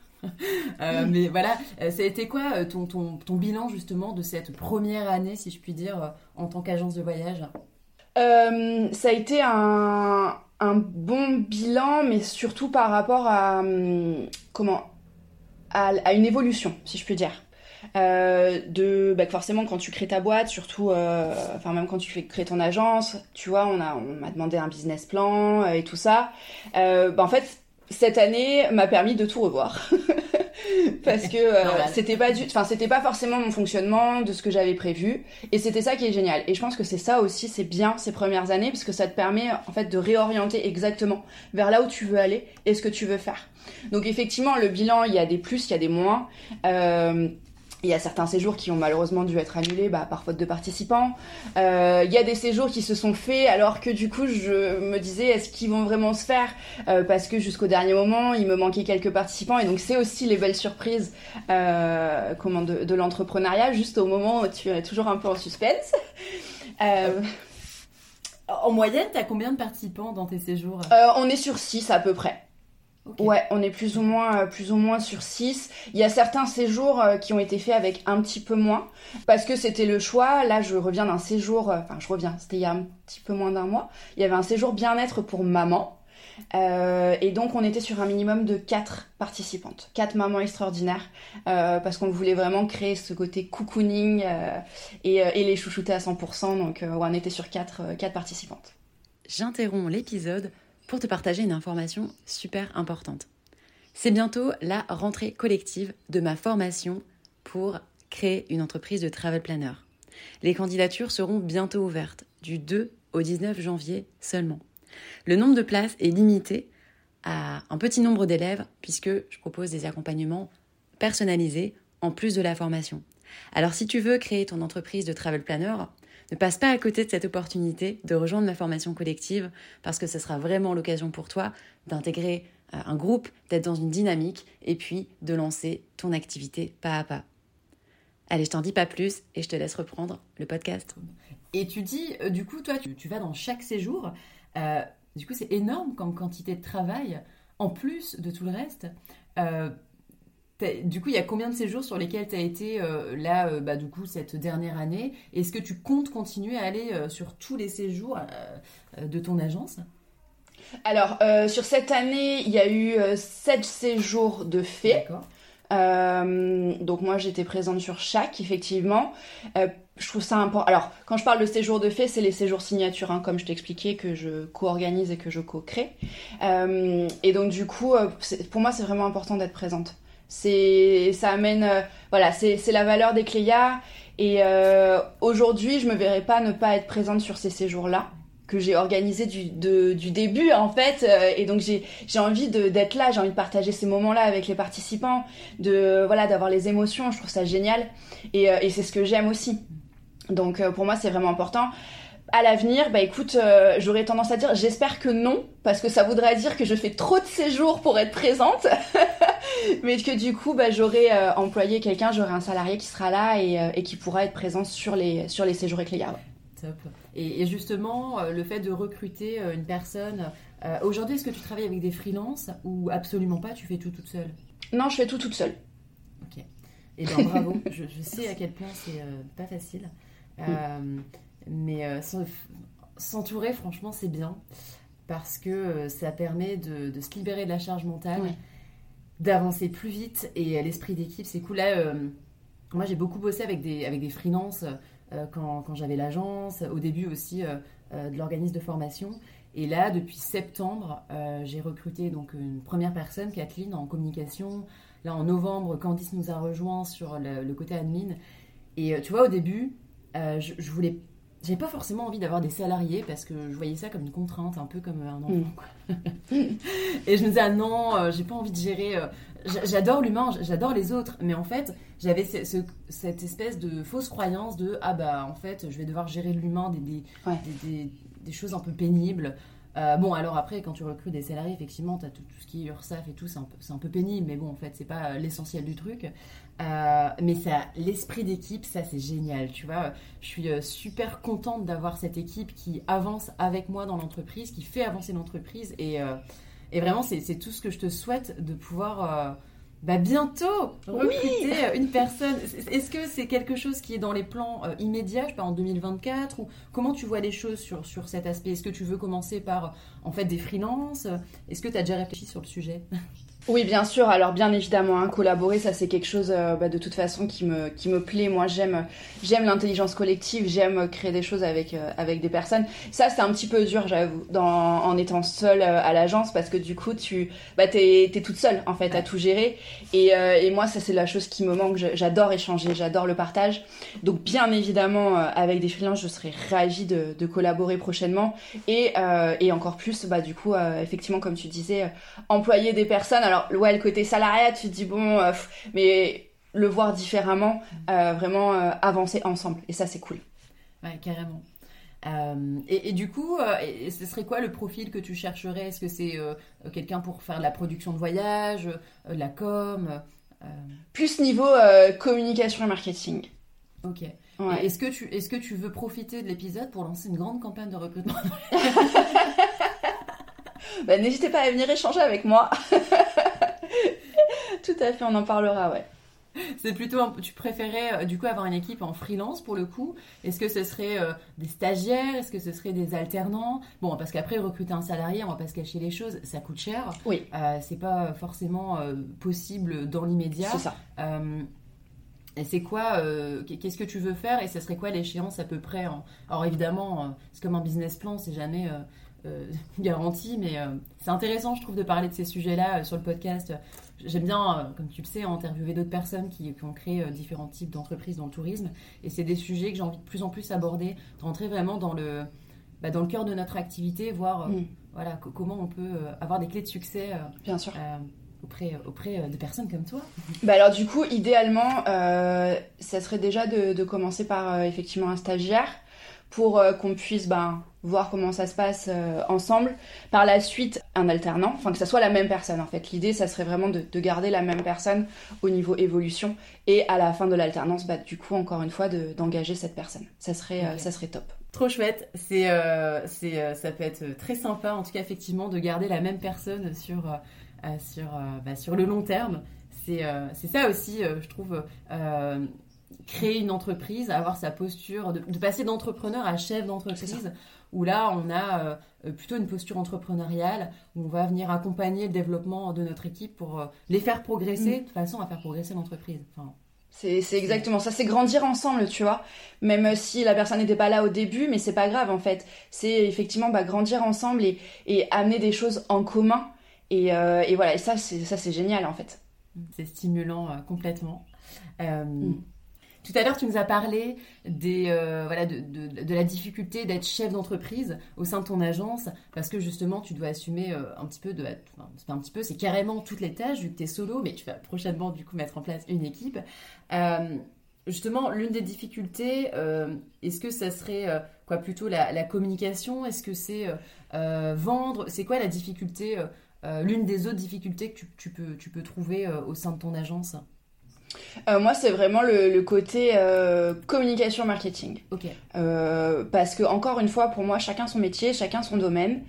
Mm. Mais voilà, ça a été quoi ton, ton, ton, bilan justement de cette première année, si je puis dire, en tant qu'agence de voyage?
Ça a été un, un bon bilan, mais surtout par rapport à hum, comment à, une évolution, si je puis dire. Euh, de bah, forcément quand tu crées ta boîte surtout euh, enfin même quand tu fais créer ton agence tu vois on a on m'a demandé un business plan euh, et tout ça. Bah, en fait cette année m'a permis de tout revoir. Parce que c'était pas du enfin c'était pas forcément mon fonctionnement de ce que j'avais prévu. Et c'était ça qui est génial. Et je pense que c'est ça aussi c'est bien ces premières années parce que ça te permet en fait de réorienter exactement vers là où tu veux aller et ce que tu veux faire. Donc effectivement, le bilan, il y a des plus, il y a des moins. Euh, il y a certains séjours qui ont malheureusement dû être annulés bah, par faute de participants. Euh, il y a des séjours qui se sont faits alors que du coup je me disais est-ce qu'ils vont vraiment se faire? Euh, parce que jusqu'au dernier moment il me manquait quelques participants et donc c'est aussi les belles surprises comment de, de l'entrepreneuriat juste au moment où tu es toujours un peu en suspense.
En moyenne, tu as combien de participants dans tes séjours?
On est sur 6 à peu près. Ouais, on est plus ou moins euh, plus ou moins sur 6. Il y a certains séjours euh, qui ont été faits avec un petit peu moins parce que c'était le choix. Là, je reviens d'un séjour euh, enfin je reviens, c'était il y a un petit peu moins d'un mois. Il y avait un séjour bien-être pour maman. et donc on était sur un minimum de 4 participantes, 4 mamans extraordinaires, parce qu'on voulait vraiment créer ce côté cocooning et, et, les chouchouter à 100%. Donc on était sur 4, 4 participantes.
J'interromps l'épisode pour te partager une information super importante. C'est bientôt la rentrée collective de ma formation pour créer une entreprise de travel planner. Les candidatures seront bientôt ouvertes, du 2 au 19 janvier seulement. Le nombre de places est limité à un petit nombre d'élèves puisque je propose des accompagnements personnalisés en plus de la formation. Alors si tu veux créer ton entreprise de travel planner, ne passe pas à côté de cette opportunité de rejoindre ma formation collective parce que ce sera vraiment l'occasion pour toi d'intégrer euh, un groupe, d'être dans une dynamique et puis de lancer ton activité pas à pas. Allez, je t'en dis pas plus et je te laisse reprendre le podcast. Et tu dis, euh, du coup, toi, tu, vas dans chaque séjour. Euh, du coup, c'est énorme comme quantité de travail, en plus de tout le reste du coup, il y a combien de séjours sur lesquels tu as été euh, là, euh, bah, du coup, cette dernière année? Est-ce que tu comptes continuer à aller euh, sur tous les séjours de ton agence?
Alors, sur cette année, il y a eu 7 séjours de fait. donc moi, j'étais présente sur chaque, effectivement. je trouve ça important. Alors, quand je parle de séjours de fait, c'est les séjours signature, hein, comme je t'expliquais, que je co-organise et que je co-crée. et donc, du coup, pour moi, c'est vraiment important d'être présente. C'est, ça amène, euh, voilà, c'est, la valeur des Cléa. Et euh, aujourd'hui, je me verrais pas ne pas être présente sur ces séjours-là. que j'ai organisé du, du début en fait. Euh, et donc j'ai envie d'être là. J'ai envie de partager ces moments là avec les participants de voilà d'avoir les émotions. Je trouve ça génial. Et, et c'est ce que j'aime aussi. Donc pour moi c'est vraiment important. À l'avenir, bah écoute, j'aurais tendance à dire j'espère que non, parce que ça voudrait dire que je fais trop de séjours pour être présente, mais que du coup, bah, j'aurais employé quelqu'un, j'aurai un salarié qui sera là et, et, qui pourra être présent sur les, sur les séjours avec les gars.
Top. Et, justement, euh, le fait de recruter euh, une personne. Euh, aujourd'hui, est-ce que tu travailles avec des freelances ou absolument pas Tu fais tout toute seule?
Non, je fais tout toute seule.
Ok. Et eh bien bravo. je, sais à quel point c'est pas facile. mais s'entourer, franchement, c'est bien parce que ça permet de, se libérer de la charge mentale, d'avancer plus vite et l'esprit d'équipe, c'est cool. Là, moi, j'ai beaucoup bossé avec des, avec des freelances euh, quand, quand j'avais l'agence, au début aussi euh, euh, de l'organisme de formation. Et là, depuis septembre, j'ai recruté donc une première personne, Kathleen, en communication. Là, en novembre, Candice nous a rejoint sur le, côté admin. Et tu vois, au début, je, voulais. J'avais pas forcément envie d'avoir des salariés parce que je voyais ça comme une contrainte, un peu comme un enfant. Mm. et je me disais, ah non, j'ai pas envie de gérer J'adore l'humain, j'adore les autres, mais en fait, j'avais cette espèce de fausse croyance de ah bah en fait, je vais devoir gérer l'humain, des, des, choses un peu pénibles. Euh, bon, alors après, quand tu recrutes des salariés, effectivement, tu as tout, ce qui est URSAF et tout, c'est un, peu, un peu pénible, mais bon, en fait, c'est pas l'essentiel du truc. Euh, mais ça, l'esprit d'équipe, ça, c'est génial, tu vois. Je suis euh, super contente d'avoir cette équipe qui avance avec moi dans l'entreprise, qui fait avancer l'entreprise et et vraiment, c'est tout ce que je te souhaite de pouvoir euh, bah, bientôt recruter euh, une personne. Est-ce que c'est quelque chose qui est dans les plans euh, immédiats, je sais pas, en 2024 ou comment tu vois les choses sur, sur cet aspect? Est-ce que tu veux commencer par en fait des freelances? Est-ce que tu as déjà réfléchi sur le sujet?
Oui, bien sûr. Alors, bien évidemment, hein, collaborer, ça c'est quelque chose euh, bah, de toute façon qui me, qui me plaît. Moi, j'aime, j'aime l'intelligence collective, j'aime créer des choses avec, euh, avec des personnes. Ça, c'est un petit peu dur, j'avoue, en étant seule euh, à l'agence parce que du coup, tu bah, t'es, toute seule en fait à tout gérer. Et, et moi, ça c'est la chose qui me manque. J'adore échanger, j'adore le partage. Donc, bien évidemment, avec des freelances, je serais ravie de, de collaborer prochainement et, et encore plus, bah, du coup, effectivement, comme tu disais, employer des personnes alors, ouais, le côté salariat, tu te dis, bon, euh, mais le voir différemment, euh, vraiment euh, avancer ensemble. Et ça, c'est cool.
Ouais, carrément. et, du coup, ce serait quoi le profil que tu chercherais? Est-ce que c'est quelqu'un pour faire de la production de voyage, de la com
Plus niveau communication et marketing.
Ok. Est-ce que, tu, est que tu veux profiter de l'épisode pour lancer une grande campagne de recrutement?
Bah, N'hésitez pas à venir échanger avec moi. Tout à fait, on en parlera, ouais.
C'est plutôt, tu préférais euh, du coup avoir une équipe en freelance pour le coup? Est-ce que ce serait euh, des stagiaires? Est-ce que ce serait des alternants? Bon, parce qu'après recruter un salarié, on va pas se cacher les choses, ça coûte cher.
Oui.
Euh, c'est pas forcément possible dans l'immédiat.
C'est ça.
et c'est quoi Qu'est-ce que tu veux faire? Et ce serait quoi l'échéance à peu près Alors évidemment, c'est comme un business plan, c'est jamais euh, garantie, mais euh, c'est intéressant, je trouve, de parler de ces sujets-là euh, sur le podcast. J'aime bien, comme tu le sais, interviewer d'autres personnes qui, ont créé différents types d'entreprises dans le tourisme, et c'est des sujets que j'ai envie de plus en plus aborder, de rentrer vraiment dans le, bah, dans le cœur de notre activité, voir mm. voilà, comment on peut avoir des clés de succès.
bien sûr.
auprès, auprès de personnes comme toi
bah Alors du coup, idéalement, ça serait déjà de, de commencer par effectivement un stagiaire pour qu'on puisse ben, voir comment ça se passe euh, ensemble. Par la suite, un alternant, enfin que ça soit la même personne en fait. L'idée, ça serait vraiment de, garder la même personne au niveau évolution et à la fin de l'alternance, bah, du coup, encore une fois, d'engager cette personne. Ça serait, euh, ça serait top.
Trop chouette, c'est, euh, c'est, ça peut être très sympa, en tout cas effectivement, de garder la même personne sur, sur, bah, sur le long terme. C'est, c'est ça aussi, je trouve créer une entreprise, avoir sa posture, de, passer d'entrepreneur à chef d'entreprise, où là, on a euh, plutôt une posture entrepreneuriale, où on va venir accompagner le développement de notre équipe pour euh, les faire progresser, mm. de façon à faire progresser l'entreprise. Enfin,
c'est exactement ça, c'est grandir ensemble, tu vois. Même si la personne n'était pas là au début, mais c'est pas grave en fait. C'est effectivement bah, grandir ensemble et, et, amener des choses en commun. Et, euh, et voilà, et ça c'est génial en fait.
C'est stimulant complètement. Mm. Tout à l'heure, tu nous as parlé des, euh, de, la difficulté d'être chef d'entreprise au sein de ton agence, parce que justement, tu dois assumer euh, un petit peu, de, c'est pas un petit peu, c'est carrément toutes les tâches, vu que tu es solo, mais tu vas prochainement, du coup, mettre en place une équipe. Euh, justement, l'une des difficultés, est-ce que ça serait quoi plutôt la, communication? Est-ce que c'est vendre? C'est quoi la difficulté L'une des autres difficultés que tu peux trouver au sein de ton agence?
Euh, moi, c'est vraiment le, côté euh, communication marketing.
Ok.
Euh, parce que encore une fois, pour moi, chacun son métier, chacun son domaine.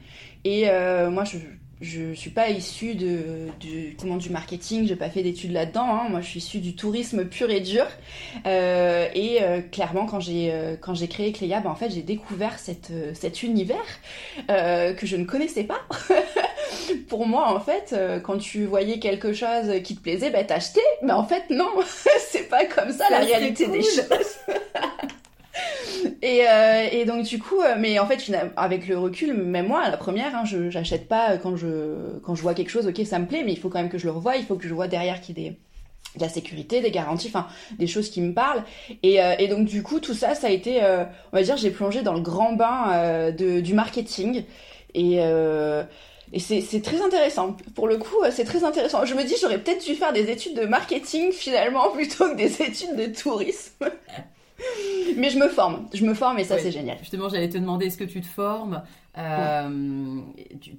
Et moi, je je suis pas issue de, du, comment, du marketing, j'ai pas fait d'études là-dedans. Hein. Moi, je suis issue du tourisme pur et dur. et clairement, quand j'ai quand j'ai créé Cléa, bah, en fait, j'ai découvert cette, cet univers que je ne connaissais pas. pour moi, en fait, euh, quand tu voyais quelque chose qui te plaisait, bah t'achetais. Mais en fait, non, c'est pas comme ça, la réalité des choses. et, euh, et, donc du coup, euh, mais en fait, avec le recul, même moi, la première, hein, je j'achète pas quand je quand je vois quelque chose, ok, ça me plaît, mais il faut quand même que je le revoie, il faut que je vois derrière qu'il y ait des de la sécurité, des garanties, enfin des choses qui me parlent. Et, et, donc du coup, tout ça, ça a été, on va dire, j'ai plongé dans le grand bain de, du marketing. Et, et c'est très intéressant. Pour le coup, c'est très intéressant. Je me dis, j'aurais peut-être dû faire des études de marketing finalement plutôt que des études de tourisme. Mais je me forme, je me forme et ça c'est génial.
Justement, j'allais te demander est-ce que tu te formes euh,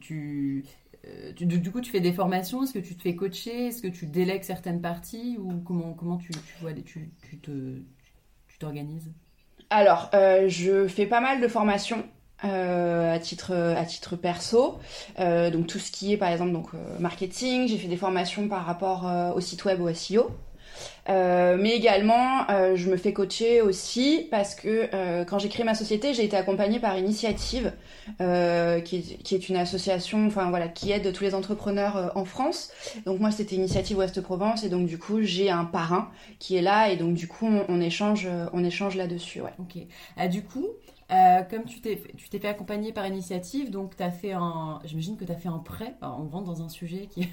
tu, euh, tu, du coup, tu fais des formations Est-ce que tu te fais coacher Est-ce que tu délègues certaines parties Ou comment, comment tu, tu vois, tu, tu t'organises?
Alors, euh, je fais pas mal de formations. Euh, à titre à titre perso donc tout ce qui est par exemple donc marketing j'ai fait des formations par rapport au site web au SEO mais également je me fais coacher aussi parce que quand j'ai créé ma société j'ai été accompagnée par Initiative qui est, qui, est, une association enfin voilà qui aide tous les entrepreneurs en France donc moi c'était Initiative Ouest Provence et donc du coup j'ai un parrain qui est là et donc du coup on, échange on échange là-dessus ouais.
ok ah, du coup euh, comme tu t'es, tu t'es fait accompagner par initiative, donc tu as fait un. J'imagine que tu as fait un prêt. on rentre dans un sujet qui.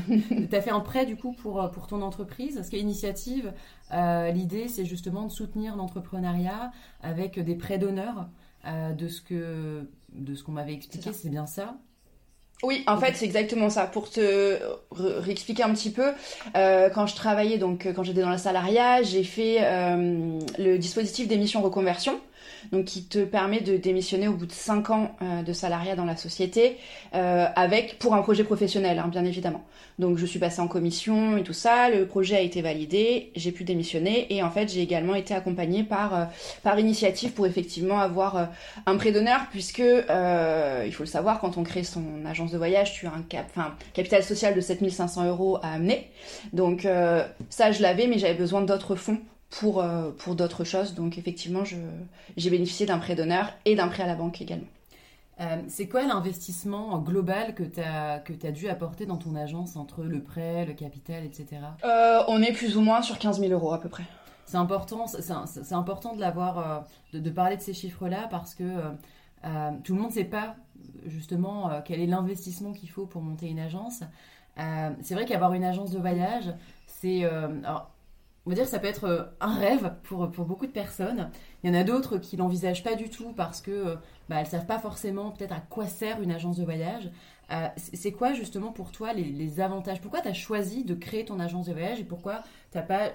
tu as fait un prêt du coup pour, pour ton entreprise. Parce qu'initiative, euh, l'idée c'est justement de soutenir l'entrepreneuriat avec des prêts d'honneur. Euh, de ce que de ce qu'on m'avait expliqué, c'est, bien ça?
Oui, en fait, c'est exactement ça. Pour te réexpliquer un petit peu, quand je travaillais, donc quand j'étais dans la salariat, j'ai fait le dispositif d'émission reconversion donc qui te permet de démissionner au bout de 5 ans euh, de salariat dans la société, euh, avec pour un projet professionnel, hein, bien évidemment. Donc je suis passée en commission et tout ça, le projet a été validé, j'ai pu démissionner et en fait j'ai également été accompagnée par euh, par initiative pour effectivement avoir un prêt d'honneur puisque il faut le savoir quand on crée son agence de voyage, tu as un cap, capital social de 7500 euros à amener. Donc ça je l'avais mais j'avais besoin d'autres fonds pour, euh, pour d'autres choses. Donc effectivement, j'ai bénéficié d'un prêt d'honneur et d'un prêt à la banque également.
Euh, c'est quoi l'investissement global que tu as, as dû apporter dans ton agence entre le prêt, le capital, etc.
Euh, on est plus ou moins sur 15 000 euros à peu près.
C'est important, c'est important de, l'avoir, de, de, parler de ces chiffres-là parce que tout le monde ne sait pas justement quel est l'investissement qu'il faut pour monter une agence. c'est vrai qu'avoir une agence de voyage, c'est on va dire que ça peut être euh, un rêve pour, pour beaucoup de personnes. Il y en a d'autres qui l'envisagent pas du tout parce que euh, bah, elles savent pas forcément peut-être à quoi sert une agence de voyage. Euh, c'est quoi justement pour toi les, avantages? Pourquoi tu as choisi de créer ton agence de voyage et pourquoi tu n'as pas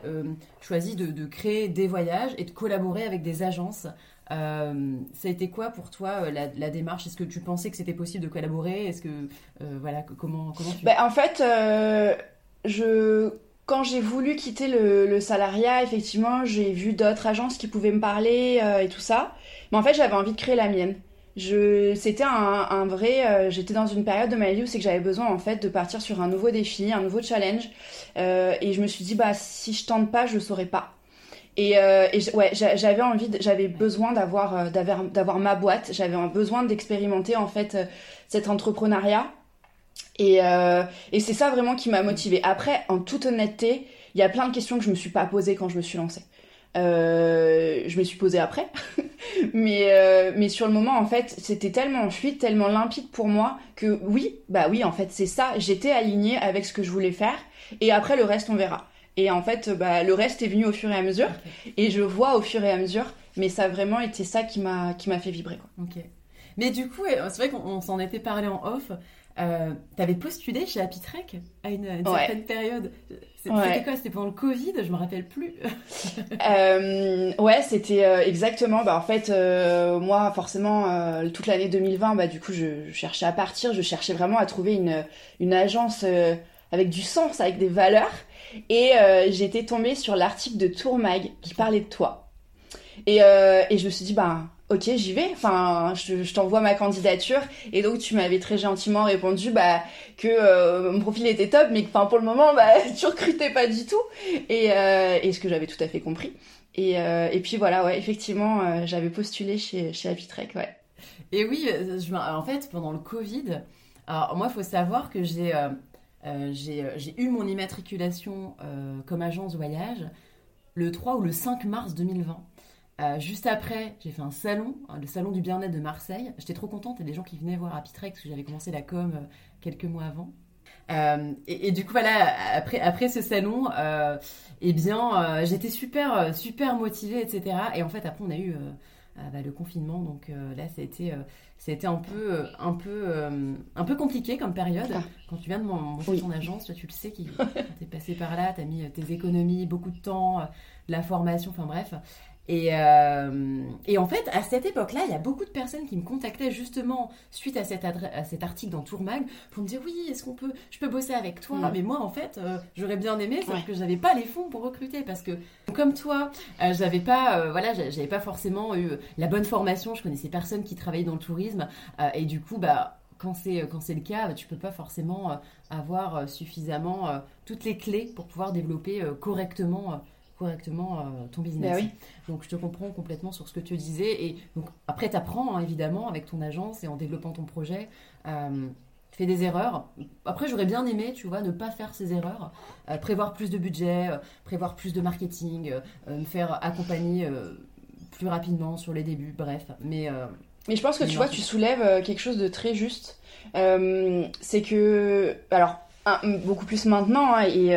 choisi de, créer des voyages et de collaborer avec des agences? Ça a été quoi pour toi la, démarche? Est-ce que tu pensais que c'était possible de collaborer? Est-ce que voilà comment.
Ben, en fait, je quand j'ai voulu quitter le, salariat, effectivement, j'ai vu d'autres agences qui pouvaient me parler euh, et tout ça. Mais en fait, j'avais envie de créer la mienne. C'était un, vrai. Euh, j'étais dans une période de ma vie où c'est que j'avais besoin en fait de partir sur un nouveau défi, un nouveau challenge. Euh, et je me suis dit bah si je tente pas, je saurais pas. Et, ouais, j'avais envie, j'avais besoin d'avoir, d'avoir ma boîte. J'avais besoin d'expérimenter en fait cet entrepreneuriat. Et, euh, et c'est ça vraiment qui m'a motivée. Après, en toute honnêteté, il y a plein de questions que je me suis pas posées quand je me suis lancée. Euh, je me suis posée après, mais euh, mais sur le moment en fait c'était tellement en fuite, tellement limpide pour moi que oui bah oui en fait c'est ça, j'étais alignée avec ce que je voulais faire et après le reste on verra. Et en fait, bah, le reste est venu au fur et à mesure. Et je vois au fur et à mesure. Mais ça a vraiment été ça qui m'a fait vibrer. Quoi.
Ok. Mais du coup, c'est vrai qu'on s'en était parlé en off. Euh, T'avais postulé chez Happy Trek à une, certaine période. C'était quoi C'était pendant le Covid Je me rappelle plus.
euh, ouais, c'était euh, exactement. Bah, en fait, moi, forcément, toute l'année 2020, bah, du coup, je, je, cherchais à partir. Je cherchais vraiment à trouver une, une agence avec du sens, avec des valeurs. Et j'étais tombée sur l'article de Tourmag qui parlait de toi. Et, et je me suis dit, bah ok j'y vais. Enfin je, t'envoie ma candidature. Et donc tu m'avais très gentiment répondu bah que euh, mon profil était top mais que enfin pour le moment bah tu recrutais pas du tout. Et, euh, et ce que j'avais tout à fait compris. Et, euh, puis voilà ouais effectivement j'avais postulé chez chez
et oui en fait pendant le Covid alors moi il faut savoir que j'ai j'ai eu mon immatriculation comme agence voyage le 3 ou le 5 mars 2020 euh, juste après, j'ai fait un salon, le salon du bien-être de Marseille. J'étais trop contente, il y a des gens qui venaient voir à Pitrex, parce que j'avais commencé la com euh, quelques mois avant. Euh, et, du coup, voilà, après, après ce salon, eh bien, j'étais super, super motivée, etc. Et en fait, après, on a eu bah, le confinement, donc là, ça a été, ça a été un peu, un peu, un peu compliqué comme période. Ah. Quand tu viens de monter ton agence, tu, tu le sais, tu es passé par là, tu as mis tes économies, beaucoup de temps, la formation, enfin bref. Et, euh, et, en fait, à cette époque-là, il y a beaucoup de personnes qui me contactaient justement suite à, cet article dans Tourmag pour me dire oui, est-ce qu'on peut, je peux bosser avec toi? Mais moi, en fait, euh, j'aurais bien aimé, sauf que j'avais pas les fonds pour recruter parce que comme toi, euh, j'avais pas, voilà, j'avais pas forcément eu la bonne formation. Je connaissais personne qui travaillait dans le tourisme et du coup, bah quand c'est quand c'est le cas, tu peux pas forcément avoir suffisamment toutes les clés pour pouvoir développer correctement correctement euh, ton business. Bah donc je te comprends complètement sur ce que tu disais. Et donc après, tu apprends hein, évidemment avec ton agence et en développant ton projet. Euh, fais des erreurs. Après, j'aurais bien aimé, tu vois, ne pas faire ces erreurs. Euh, prévoir plus de budget, prévoir plus de marketing, me faire accompagner plus rapidement sur les débuts, bref. Mais,
mais je pense que tu vois, tu soulèves quelque chose de très juste. c'est que. Alors, beaucoup plus maintenant, hein, et,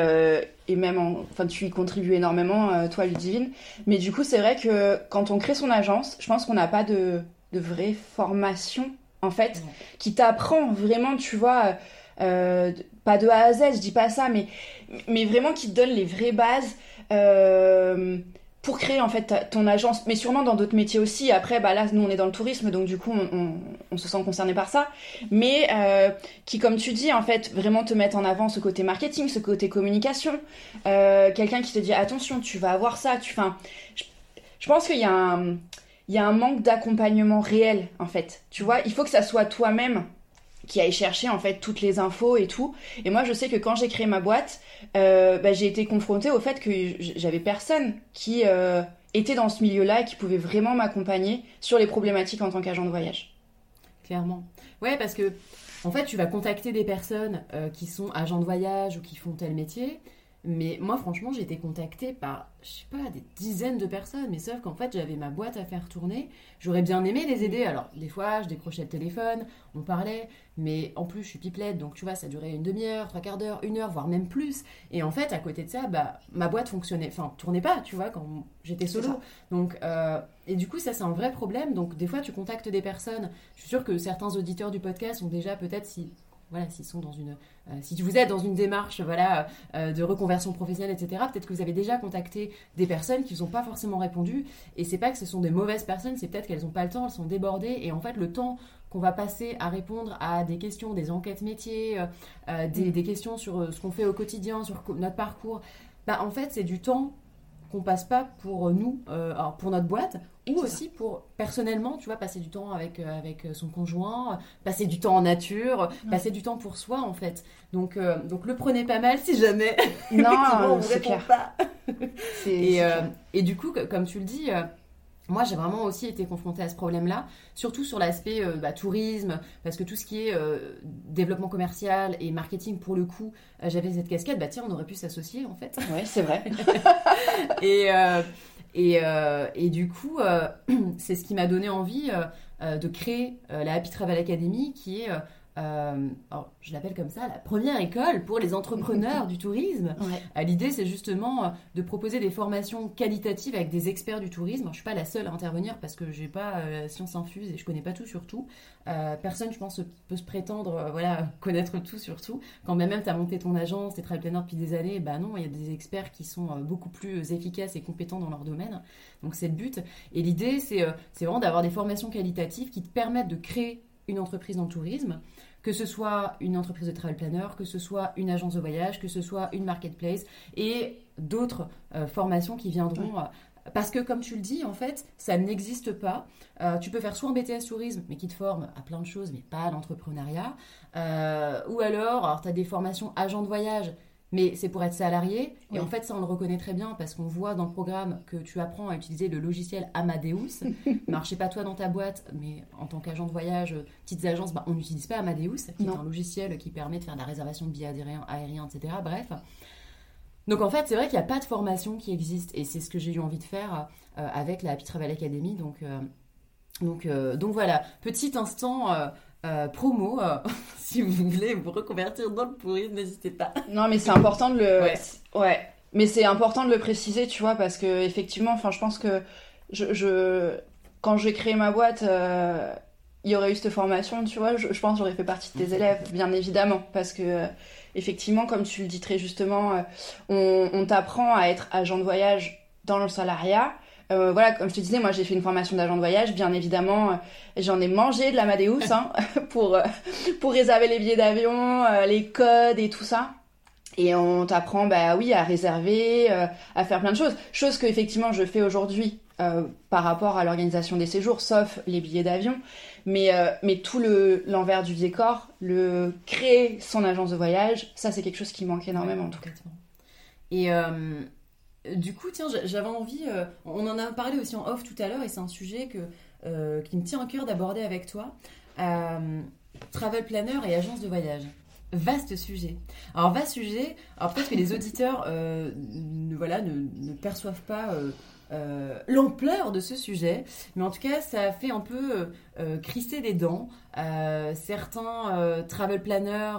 et même enfin tu y contribues énormément euh, toi Ludivine. Mais du coup c'est vrai que quand on crée son agence je pense qu'on n'a pas de, de vraie formation en fait qui t'apprend vraiment tu vois euh, pas de A à Z je dis pas ça mais mais vraiment qui te donne les vraies bases euh, pour créer en fait ton agence, mais sûrement dans d'autres métiers aussi. Après, bah là, nous on est dans le tourisme, donc du coup on, on, se sent concerné par ça, mais euh, qui, comme tu dis, en fait, vraiment te mettre en avant ce côté marketing, ce côté communication. Euh, Quelqu'un qui te dit attention, tu vas avoir ça. Tu, enfin, je, je pense qu'il y a un, il y a un manque d'accompagnement réel en fait. Tu vois, il faut que ça soit toi-même qui aille chercher en fait toutes les infos et tout. Et moi, je sais que quand j'ai créé ma boîte, euh, bah, j'ai été confrontée au fait que j'avais personne qui euh, était dans ce milieu-là et qui pouvait vraiment m'accompagner sur les problématiques en tant qu'agent de voyage.
Clairement. Ouais, parce que en fait, tu vas contacter des personnes euh, qui sont agents de voyage ou qui font tel métier. Mais moi, franchement, j'ai été contactée par, je sais pas, des dizaines de personnes. Mais sauf qu'en fait, j'avais ma boîte à faire tourner. J'aurais bien aimé les aider. Alors, des fois, je décrochais le téléphone, on parlait. Mais en plus, je suis pipelette. Donc, tu vois, ça durait une demi-heure, trois quarts d'heure, une heure, voire même plus. Et en fait, à côté de ça, bah, ma boîte fonctionnait. Enfin, tournait pas, tu vois, quand j'étais solo. Donc, euh, et du coup, ça, c'est un vrai problème. Donc, des fois, tu contactes des personnes. Je suis sûre que certains auditeurs du podcast ont déjà peut-être, si voilà, s'ils sont dans une, euh, si vous êtes dans une démarche, voilà, euh, de reconversion professionnelle, etc. Peut-être que vous avez déjà contacté des personnes qui vous ont pas forcément répondu. Et c'est pas que ce sont des mauvaises personnes, c'est peut-être qu'elles n'ont pas le temps, elles sont débordées. Et en fait, le temps qu'on va passer à répondre à des questions, des enquêtes métiers, euh, des, mm. des, questions sur ce qu'on fait au quotidien, sur notre parcours, bah, en fait, c'est du temps qu'on passe pas pour nous, euh, alors pour notre boîte, ou aussi pour personnellement, tu vois, passer du temps avec, euh, avec son conjoint, passer du temps en nature, passer du temps pour soi en fait. Donc, euh, donc le prenez pas mal si jamais.
Non, c'est clair. Pas.
et, et, du coup, comme tu le dis, moi, j'ai vraiment aussi été confrontée à ce problème-là, surtout sur l'aspect euh, bah, tourisme, parce que tout ce qui est euh, développement commercial et marketing, pour le coup, euh, j'avais cette casquette, bah tiens, on aurait pu s'associer en fait.
Oui, c'est vrai.
et, et, et, du coup, c'est ce qui m'a donné envie de créer la Happy Travel Academy, qui est euh, je l'appelle comme ça, la première école pour les entrepreneurs du tourisme. Euh, l'idée, c'est justement euh, de proposer des formations qualitatives avec des experts du tourisme. je ne suis pas la seule à intervenir parce que je n'ai pas la science infuse et je ne connais pas tout sur tout. personne, je pense, peut se prétendre voilà, connaître tout sur tout. Quand même, tu as monté ton agence, tu es planner depuis des années, bah non, il y a des experts qui sont beaucoup plus efficaces et compétents dans leur domaine. Donc c'est le but. Et l'idée, c'est vraiment d'avoir des formations qualitatives qui te permettent de créer une entreprise dans le tourisme, que ce soit une entreprise de travel planner, que ce soit une agence de voyage, que ce soit une marketplace et d'autres euh, formations qui viendront. Euh, parce que comme tu le dis, en fait, ça n'existe pas. Euh, tu peux faire soit un BTS tourisme, mais qui te forme à plein de choses, mais pas à l'entrepreneuriat. ou alors, alors tu as des formations agent de voyage mais c'est pour être salarié. Et en fait, ça, on le reconnaît très bien parce qu'on voit dans le programme que tu apprends à utiliser le logiciel Amadeus. Alors, je sais pas toi dans ta boîte, mais en tant qu'agent de voyage, petites agences, bah, on n'utilise pas Amadeus, qui est un logiciel qui permet de faire de la réservation de billets aériens, aériens etc. Bref. Donc en fait, c'est vrai qu'il n'y a pas de formation qui existe et c'est ce que j'ai eu envie de faire euh, avec la Happy Travel Academy. Donc, euh, donc, euh, donc voilà, petit instant euh, promo, euh, si vous voulez vous reconvertir dans le pourri, n'hésitez pas.
Non, mais c'est important de le. Ouais. Mais c'est important de le préciser, tu vois, parce que effectivement, enfin, je pense que je, je... quand j'ai créé ma boîte, euh, il y aurait eu cette formation, tu vois. Je, pense que j'aurais fait partie de tes élèves, bien évidemment, parce que effectivement, comme tu le dis très justement, on, on t'apprend à être agent de voyage dans le salariat euh, voilà, comme je te disais, moi j'ai fait une formation d'agent de voyage, bien évidemment, euh, j'en ai mangé de la Madeus hein, pour, euh, pour réserver les billets d'avion, les codes et tout ça. Et on t'apprend, bah oui, à réserver, à faire plein de choses. Chose que effectivement je fais aujourd'hui par rapport à l'organisation des séjours, sauf les billets d'avion. Mais, mais tout le, l'envers du décor, le créer son agence de voyage, ça c'est quelque chose qui manque énormément en tout cas.
Et du coup, tiens, j'avais envie, euh, on en a parlé aussi en off tout à l'heure, et c'est un sujet euh, qui me tient à cœur d'aborder avec toi. Euh, travel planner et agence de voyage. Vaste sujet. Alors, vaste sujet, alors peut-être que les auditeurs ne, voilà, ne, perçoivent pas l'ampleur de ce sujet, mais en tout cas, ça a fait un peu crisser des dents. certains travel planners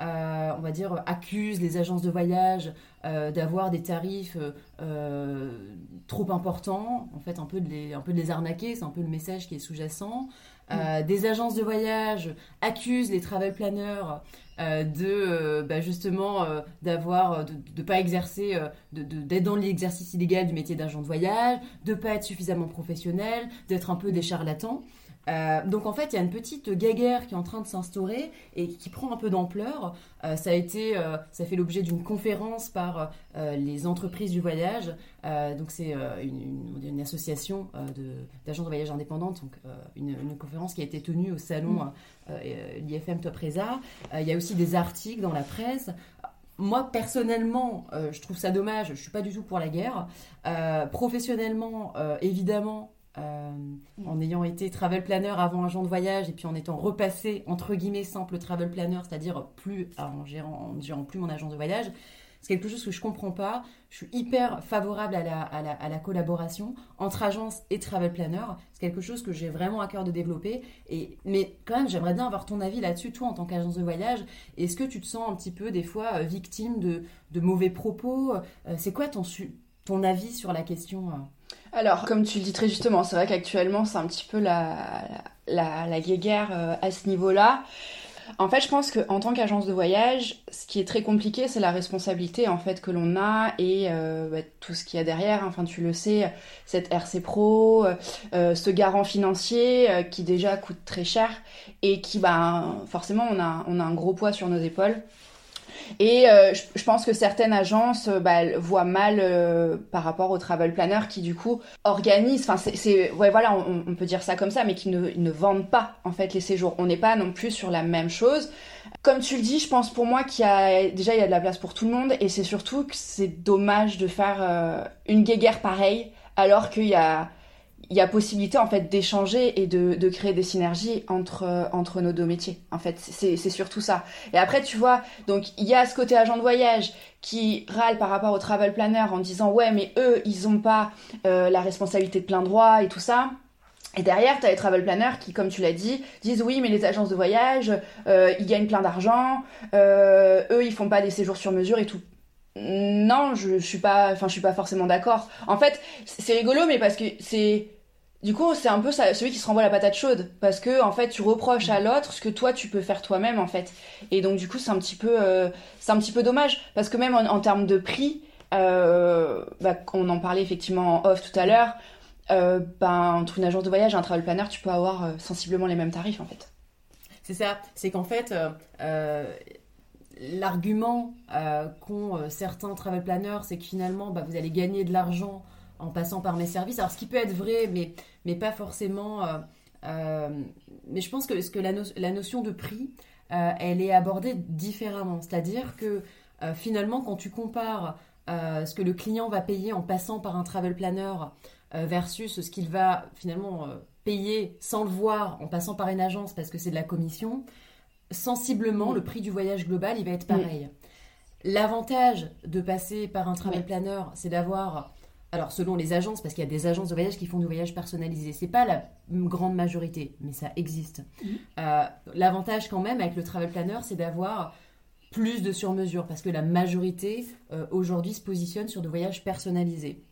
euh, on va dire, accusent les agences de voyage euh, d'avoir des tarifs euh, trop importants, en fait un peu de les, un peu de les arnaquer, c'est un peu le message qui est sous-jacent. Mm. Des agences de voyage accusent les travel planners de bah, justement d'avoir de pas exercer d'être dans l'exercice illégal du métier d'agent de voyage de pas être suffisamment professionnel d'être un peu des charlatans euh, donc en fait, il y a une petite guéguerre qui est en train de s'instaurer et qui prend un peu d'ampleur. Euh, ça a été, euh, ça fait l'objet d'une conférence par les entreprises du voyage. donc c'est une, association d'agents de, voyage indépendantes. Donc une, conférence qui a été tenue au salon l'IFM Top Reza. il y a aussi des articles dans la presse moi personnellement, je trouve ça dommage. Je suis pas du tout pour la guerre. professionnellement, évidemment, euh, en ayant été travel planner avant agent de voyage et puis en étant repassé entre guillemets simple travel planner, c'est-à-dire plus en gérant, plus mon agent de voyage, c'est quelque chose que je comprends pas. Je suis hyper favorable à la, à la, collaboration entre agence et travel planner. C'est quelque chose que j'ai vraiment à cœur de développer. Et, mais quand même, j'aimerais bien avoir ton avis là-dessus, toi en tant qu'agence de voyage. Est-ce que tu te sens un petit peu des fois euh, victime de, de mauvais propos? Euh, C'est quoi ton, ton avis sur la question
alors, comme tu le dis très justement, c'est vrai qu'actuellement, c'est un petit peu la, la, guéguerre euh, à ce niveau-là. En fait, je pense qu'en tant qu'agence de voyage, ce qui est très compliqué, c'est la responsabilité en fait que l'on a et euh, bah, tout ce qu'il y a derrière. Enfin, tu le sais, cette RC Pro, euh, ce garant financier qui déjà coûte très cher et qui, bah, forcément, on a un gros poids sur nos épaules. Et euh, je, pense que certaines agences euh, bah, voient mal euh, par rapport aux travel planners qui du coup organisent, enfin c'est, ouais voilà, on, peut dire ça comme ça, mais qui ne, ne vendent pas en fait les séjours. On n'est pas non plus sur la même chose. Comme tu le dis, je pense pour moi qu'il y a déjà il y a de la place pour tout le monde et c'est surtout que c'est dommage de faire une guéguerre pareille alors qu'il y a il y a possibilité en fait d'échanger et de, de, créer des synergies entre, entre nos deux métiers. En fait, c'est surtout ça. Et après, tu vois, donc il y a ce côté agent de voyage qui râle par rapport au travel planner en disant ouais, mais eux, ils n'ont pas euh, la responsabilité de plein droit et tout ça. Et derrière, tu as les travel planners qui, comme tu l'as dit, disent oui, mais les agences de voyage, euh, ils gagnent plein d'argent, euh, eux, ils font pas des séjours sur mesure et tout. Non, je, je suis pas, enfin, je suis pas forcément d'accord. En fait, c'est rigolo, mais parce que c'est, du coup, c'est un peu celui qui se renvoie la patate chaude, parce que en fait, tu reproches à l'autre ce que toi tu peux faire toi-même, en fait. Et donc, du coup, c'est un petit peu, euh, c'est un petit peu dommage, parce que même en, termes de prix, euh, bah, on en parlait effectivement en off tout à l'heure euh, ben, entre une agence de voyage et un travel planner, tu peux avoir sensiblement les mêmes tarifs en fait.
C'est ça, c'est qu'en fait, l'argument qu'ont certains travel planners, c'est que finalement, bah, vous allez gagner de l'argent en passant par mes services. Alors, ce qui peut être vrai, mais, mais pas forcément. mais je pense que, que la, la, notion de prix, elle est abordée différemment. C'est-à-dire que finalement, quand tu compares ce que le client va payer en passant par un travel planner euh, versus ce qu'il va finalement euh, payer sans le voir en passant par une agence parce que c'est de la commission, sensiblement, le prix du voyage global, il va être pareil. L'avantage de passer par un travel planner, c'est d'avoir, alors selon les agences, parce qu'il y a des agences de voyage qui font du voyage personnalisé, c'est pas la grande majorité, mais ça existe. Euh, l'avantage quand même avec le travel planner, c'est d'avoir plus de sur-mesure, parce que la majorité aujourd'hui se positionne sur du voyage personnalisé.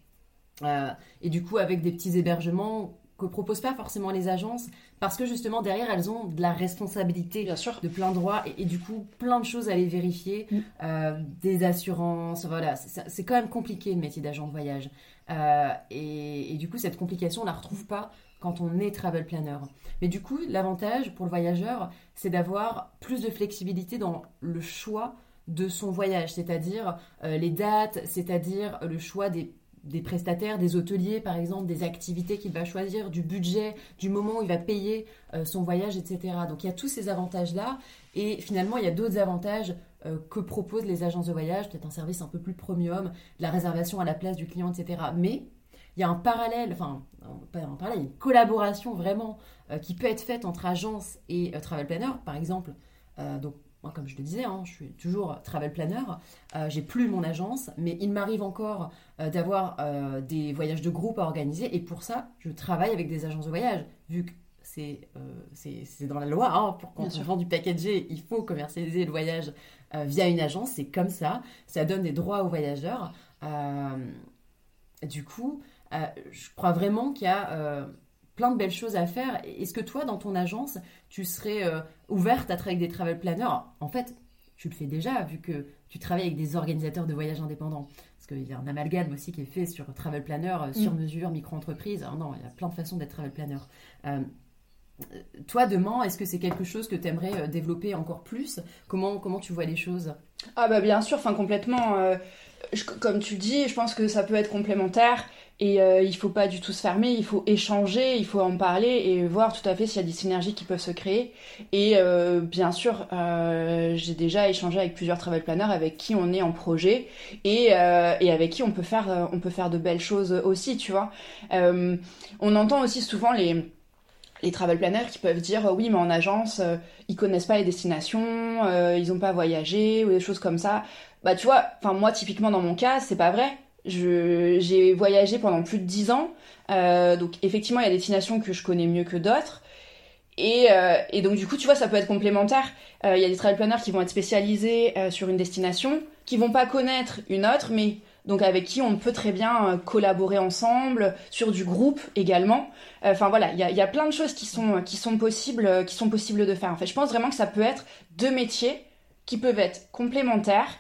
Euh, et du coup, avec des petits hébergements que proposent pas forcément les agences, parce que justement derrière elles ont de la responsabilité
Bien sûr.
de plein droits et, et, du coup plein de choses à les vérifier, mm. euh, des assurances, voilà, c'est quand même compliqué le métier d'agent de voyage. Euh, et, et, du coup cette complication on la retrouve pas quand on est travel planner. Mais du coup l'avantage pour le voyageur c'est d'avoir plus de flexibilité dans le choix de son voyage, c'est-à-dire les dates, c'est-à-dire le choix des des prestataires, des hôteliers par exemple, des activités qu'il va choisir, du budget, du moment où il va payer euh, son voyage, etc. Donc il y a tous ces avantages-là et finalement il y a d'autres avantages euh, que proposent les agences de voyage, peut-être un service un peu plus premium, la réservation à la place du client, etc. Mais il y a un parallèle, enfin pas un parallèle, une collaboration vraiment euh, qui peut être faite entre agence et travel planner, par exemple. Moi, comme je le disais, hein, je suis toujours travel planner. Euh, j'ai plus mon agence, mais il m'arrive encore euh, d'avoir euh, des voyages de groupe à organiser. Et pour ça, je travaille avec des agences de voyage, vu que c'est c'est dans la loi. Hein, pour quand on vend du packagé, il faut commercialiser le voyage via une agence. C'est comme ça. Ça donne des droits aux voyageurs. du coup, je crois vraiment qu'il y a plein de belles choses à faire. Est-ce que toi, dans ton agence, tu serais euh, ouverte à travailler avec des travel planners En fait, tu le fais déjà, vu que tu travailles avec des organisateurs de voyages indépendants. Parce qu'il y a un amalgame aussi qui est fait sur travel planner, euh, sur mm. mesure, micro-entreprise. non, il y a plein de façons d'être travel planner. Euh, toi, demain, est-ce que c'est quelque chose que tu aimerais développer encore plus? Comment, comment tu vois les choses?
Ah bah bien sûr, enfin complètement. comme tu dis, je pense que ça peut être complémentaire. Et euh, il faut pas du tout se fermer, il faut échanger, il faut en parler et voir tout à fait s'il y a des synergies qui peuvent se créer. Et euh, bien sûr, euh, j'ai déjà échangé avec plusieurs travel planners avec qui on est en projet et, euh, et avec qui on peut faire on peut faire de belles choses aussi, tu vois. on entend aussi souvent les les travel planners qui peuvent dire oui mais en agence ils connaissent pas les destinations, ils ont pas voyagé ou des choses comme ça. Bah tu vois, enfin moi typiquement dans mon cas c'est pas vrai j'ai voyagé pendant plus de 10 ans. Euh, donc effectivement, il y a des destinations que je connais mieux que d'autres. Et, euh, donc du coup, tu vois, ça peut être complémentaire. Euh, il y a des travel planners qui vont être spécialisés sur une destination, qui vont pas connaître une autre, mais donc avec qui on peut très bien collaborer ensemble, sur du groupe également. Enfin voilà, il y a, y a, plein de choses qui sont, qui sont possibles, qui sont possibles de faire. En fait, je pense vraiment que ça peut être deux métiers qui peuvent être complémentaires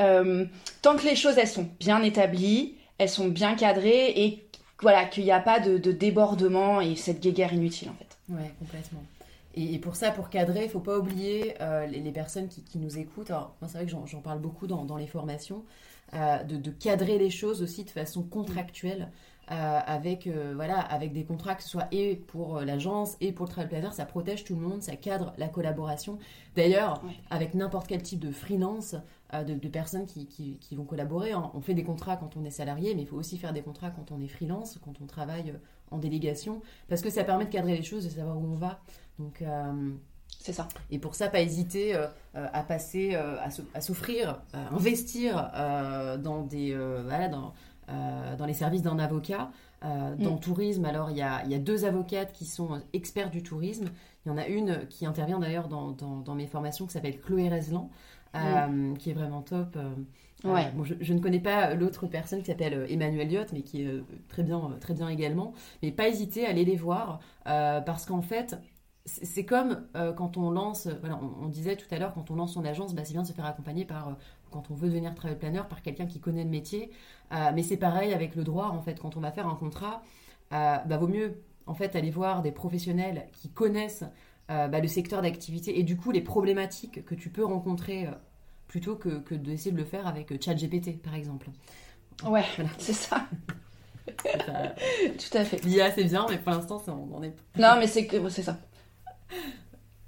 euh, tant que les choses elles sont bien établies, elles sont bien cadrées et voilà qu'il n'y a pas de, débordement et cette guéguerre inutile en fait.
Ouais, complètement. Et, pour ça, pour cadrer, il faut pas oublier euh, les, personnes qui, nous écoutent. Alors, moi, c'est vrai que j'en parle beaucoup dans, les formations, euh, de, cadrer les choses aussi de façon contractuelle. Euh, avec, euh, voilà, avec des contrats, que ce soit et pour euh, l'agence et pour le travel planner, ça protège tout le monde, ça cadre la collaboration. D'ailleurs, avec n'importe quel type de freelance, de, personnes qui, qui, vont collaborer, on fait des contrats quand on est salarié, mais il faut aussi faire des contrats quand on est freelance, quand on travaille en délégation, parce que ça permet de cadrer les choses, de savoir où on va. Donc,
c'est ça.
Et pour ça, pas hésiter à passer, à s'offrir, à investir dans des, voilà, dans, dans les services d'un avocat. dans le mm. tourisme, alors il y a, y a, deux avocates qui sont experts du tourisme. Il y en a une qui intervient d'ailleurs dans, dans, mes formations qui s'appelle Chloé Reslan, mm. qui est vraiment top. Ouais. bon, je, ne connais pas l'autre personne qui s'appelle Emmanuel Lyotte, mais qui est très bien, très bien également. Mais pas hésiter à aller les voir, parce qu'en fait, c'est comme euh, quand on lance, voilà, on, disait tout à l'heure, quand on lance son agence, bah, c'est bien de se faire accompagner par, euh, quand on veut devenir travel planner, par quelqu'un qui connaît le métier. Euh, mais c'est pareil avec le droit, en fait, quand on va faire un contrat, bah, vaut mieux en fait aller voir des professionnels qui connaissent bah, le secteur d'activité et du coup les problématiques que tu peux rencontrer plutôt que, que d'essayer de le faire avec ChatGPT, par exemple.
Ouais, c'est ça. Tout à fait.
L'IA, c'est bien, mais pour l'instant, on, on est.
Non, mais c'est c'est ça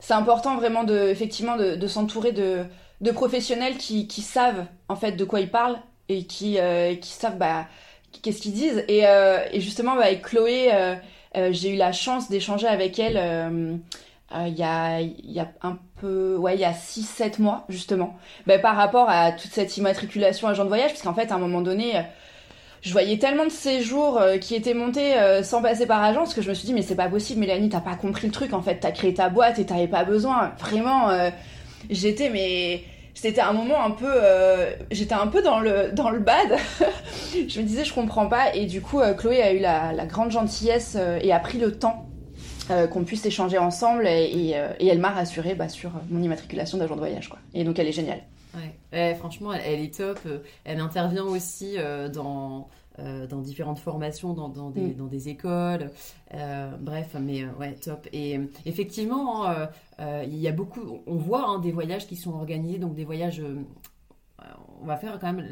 c'est important vraiment de, effectivement de, s'entourer de, de, professionnels qui, qui, savent en fait de quoi ils parlent et qui, euh, qui savent bah, qu'est-ce qu'ils disent. Et, euh, et justement, bah, avec Chloé, euh, j'ai eu la chance d'échanger avec elle il y, a, un peu, ouais, il y a 6-7 mois justement, bah, par rapport à toute cette immatriculation agent de voyage, parce qu'en fait, à un moment donné, je voyais tellement de séjours euh, qui étaient montés euh, sans passer par agence que je me suis dit mais c'est pas possible Mélanie t'as pas compris le truc en fait. T'as créé ta boîte et t'avais pas besoin. Vraiment euh, j'étais mais c'était un moment un peu j'étais un peu dans le dans le bad. Je me disais je comprends pas. Et du coup Chloé a eu la grande gentillesse et a pris le temps qu'on puisse échanger ensemble et, et, elle m'a rassuré bah, sur mon immatriculation d'agent de voyage quoi et donc elle est géniale
Ouais. franchement, elle, est top. Elle intervient aussi euh, dans, euh, dans différentes formations, dans, dans, des, mm. dans des, écoles. Euh, bref, mais ouais, top. Et effectivement, hein, il y a beaucoup, on voit hein, des voyages qui sont organisés, donc des voyages. On va faire quand même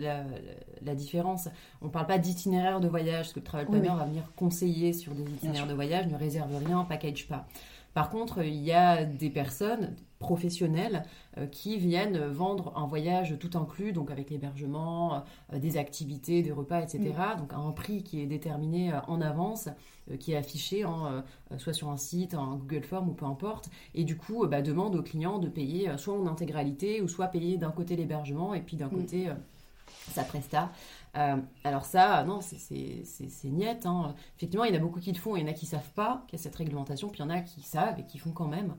la, différence. On ne parle pas d'itinéraire de voyage, parce que le travel planner va venir conseiller sur des itinéraires de voyage, ne réserve rien, package pas. Par contre, il y a des personnes professionnels euh, qui viennent vendre un voyage tout inclus, donc avec l'hébergement, euh, des activités, des repas, etc. Mm. Donc à un prix qui est déterminé euh, en avance, qui est affiché en, soit sur un site, un Google Form ou peu importe, et du coup bah, demande aux clients de payer soit en intégralité ou soit payer d'un côté l'hébergement et puis d'un mm. côté sa presta. alors ça, non, c'est niette. Hein. Effectivement, il y en a beaucoup qui le font, il y en a qui savent pas qu'il y a cette réglementation, puis il y en a qui savent et qui font quand même.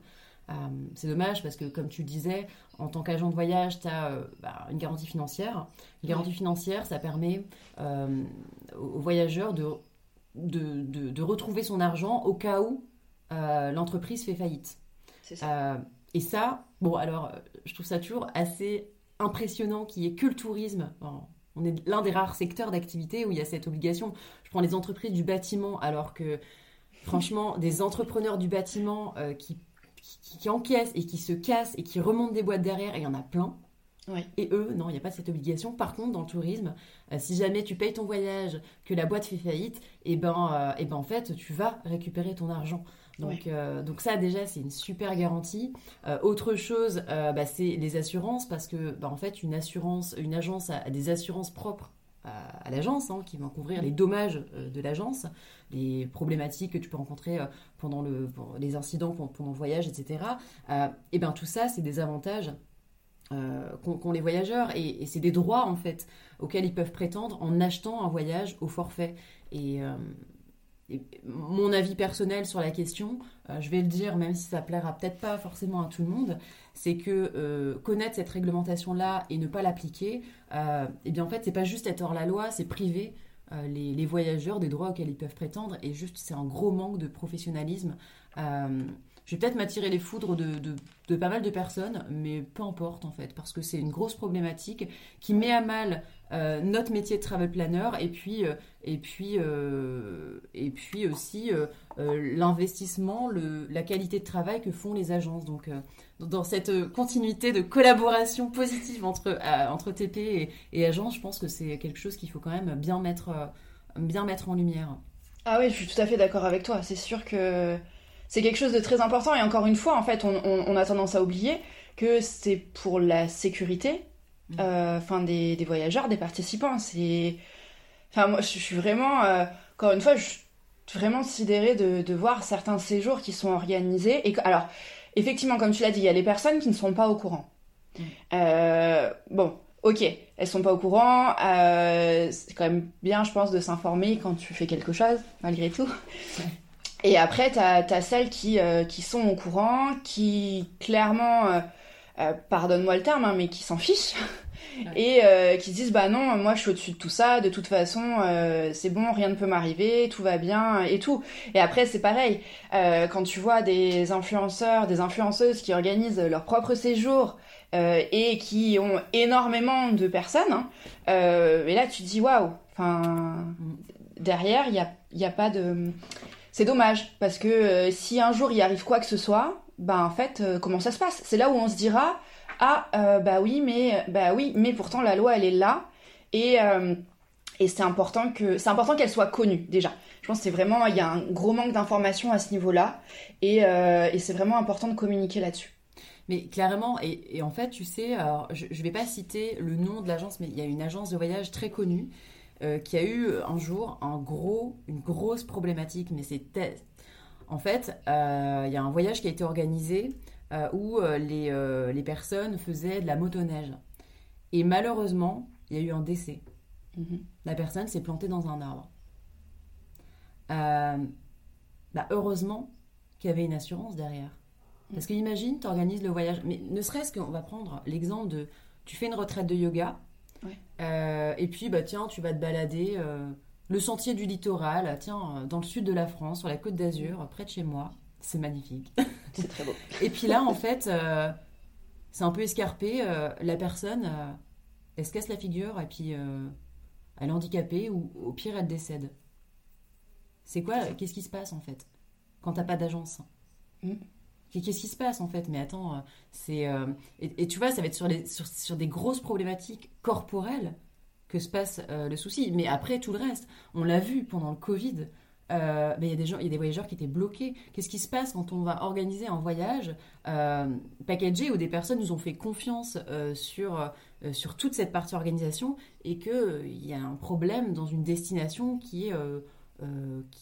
Euh, c'est dommage parce que, comme tu disais, en tant qu'agent de voyage, tu as euh, bah, une garantie financière. Une garantie financière, ça permet euh, aux voyageurs de, de, retrouver son argent au cas où l'entreprise fait faillite. et ça, bon, alors, je trouve ça toujours assez impressionnant n'y ait que le tourisme. on est l'un des rares secteurs d'activité où il y a cette obligation. Je prends les entreprises du bâtiment, alors que, franchement, des entrepreneurs du bâtiment qui qui, encaissent et qui se cassent et qui remontent des boîtes derrière, et il y en a plein. Et eux, non, il n'y a pas cette obligation. Par contre, dans le tourisme, euh, si jamais tu payes ton voyage, que la boîte fait faillite, et eh ben, euh, et ben en fait, tu vas récupérer ton argent. Donc, euh, donc ça déjà, c'est une super garantie. autre chose, bah, c'est les assurances, parce que bah, en fait, une assurance, une agence a des assurances propres à, l'agence, hein, qui vont couvrir les dommages euh, de l'agence, les problématiques que tu peux rencontrer euh, pendant le, les incidents pendant le voyage, etc. Euh, et bien tout ça, c'est des avantages qu'ont les voyageurs et, c'est des droits en fait auxquels ils peuvent prétendre en achetant un voyage au forfait. Et, mon avis personnel sur la question, je vais le dire même si ça plaira peut-être pas forcément à tout le monde, c'est que euh, connaître cette réglementation-là et ne pas l'appliquer, euh, eh bien en fait, c'est pas juste être hors la loi, c'est priver euh, les, voyageurs des droits auxquels ils peuvent prétendre, et juste c'est un gros manque de professionnalisme. Je vais peut-être m'attirer les foudres de, pas mal de personnes, mais peu importe en fait, parce que c'est une grosse problématique qui met à mal notre métier de travel planner et puis, et puis, et puis aussi l'investissement, la qualité de travail que font les agences. Donc dans cette euh, continuité de collaboration positive entre, euh, entre TP et, et, agence, je pense que c'est quelque chose qu'il faut quand même bien mettre, euh, bien mettre en lumière.
Ah oui, je suis tout à fait d'accord avec toi. C'est sûr que c'est quelque chose de très important. Et encore une fois, en fait, on, a tendance à oublier que c'est pour la sécurité mmh. enfin, des, des, voyageurs, des participants. C'est... Enfin, moi, je suis vraiment... encore une fois, je suis vraiment sidérée de, de voir certains séjours qui sont organisés. Et alors effectivement, comme tu l'as dit, il y a les personnes qui ne sont pas au courant. Mm. Euh, bon, ok, elles sont pas au courant. Euh, c'est quand même bien, je pense, de s'informer quand tu fais quelque chose, malgré tout. Et après, tu as, celles qui, euh, qui sont au courant, qui clairement, euh, pardonne-moi le terme, hein, mais qui s'en fichent. Et qui se disent, bah non, moi je suis au-dessus de tout ça, de toute façon, c'est bon, rien ne peut m'arriver, tout va bien et tout. Et après, c'est pareil, quand tu vois des influenceurs, des influenceuses qui organisent leur propre séjour, euh, et qui ont énormément de personnes. Hein. Euh, et là, tu te dis waouh. Enfin, derrière, il y a, y a pas de. C'est dommage parce que euh, si un jour il arrive quoi que ce soit, bah en fait, comment ça se passe? C'est là où on se dira ah bah oui, mais bah oui, mais pourtant la loi elle est là et et c'est important que c'est important qu'elle soit connue déjà. Je pense que c'est vraiment il y a un gros manque d'informations à ce niveau-là et, et c'est vraiment important de communiquer là-dessus.
Mais clairement, et, en fait, tu sais, je ne vais pas citer le nom de l'agence, mais il y a une agence de voyage très connue euh, qui a eu un jour un gros, une grosse problématique, mais c'est... En fait, euh, il y a un voyage qui a été organisé euh, où les, les, personnes faisaient de la motoneige. Et malheureusement, il y a eu un décès. Mm-hmm. La personne s'est plantée dans un arbre. Bah, heureusement qu'il y avait une assurance derrière. Parce que imagine, tu organises le voyage, mais ne serait-ce qu'on va prendre l'exemple de tu fais une retraite de yoga, euh, et puis bah tiens, tu vas te balader euh, le sentier du littoral, tiens, euh, dans le sud de la France, sur la côte d'Azur, près de chez moi. C'est magnifique.
C'est très beau.
et puis là, en fait, c'est un peu escarpé. la personne, elle se casse la figure et puis elle est handicapée ou au pire, elle décède. C'est quoi Qu'est-ce qui se passe en fait quand t'as pas d'agence? Mm. Qu'est-ce qui se passe en fait? Mais attends, euh, c'est euh, et, tu vois, ça va être sur, les, sur, des grosses problématiques corporelles que se passe euh, le souci. Mais après tout le reste, on l'a vu pendant le Covid. Ben, il y a des y a des voyageurs qui étaient bloqués. Qu'est-ce qui se passe quand on va organiser un voyage packagé où des personnes nous ont fait confiance sur sur toute cette partie organisation et que il y a un problème dans une destination qui est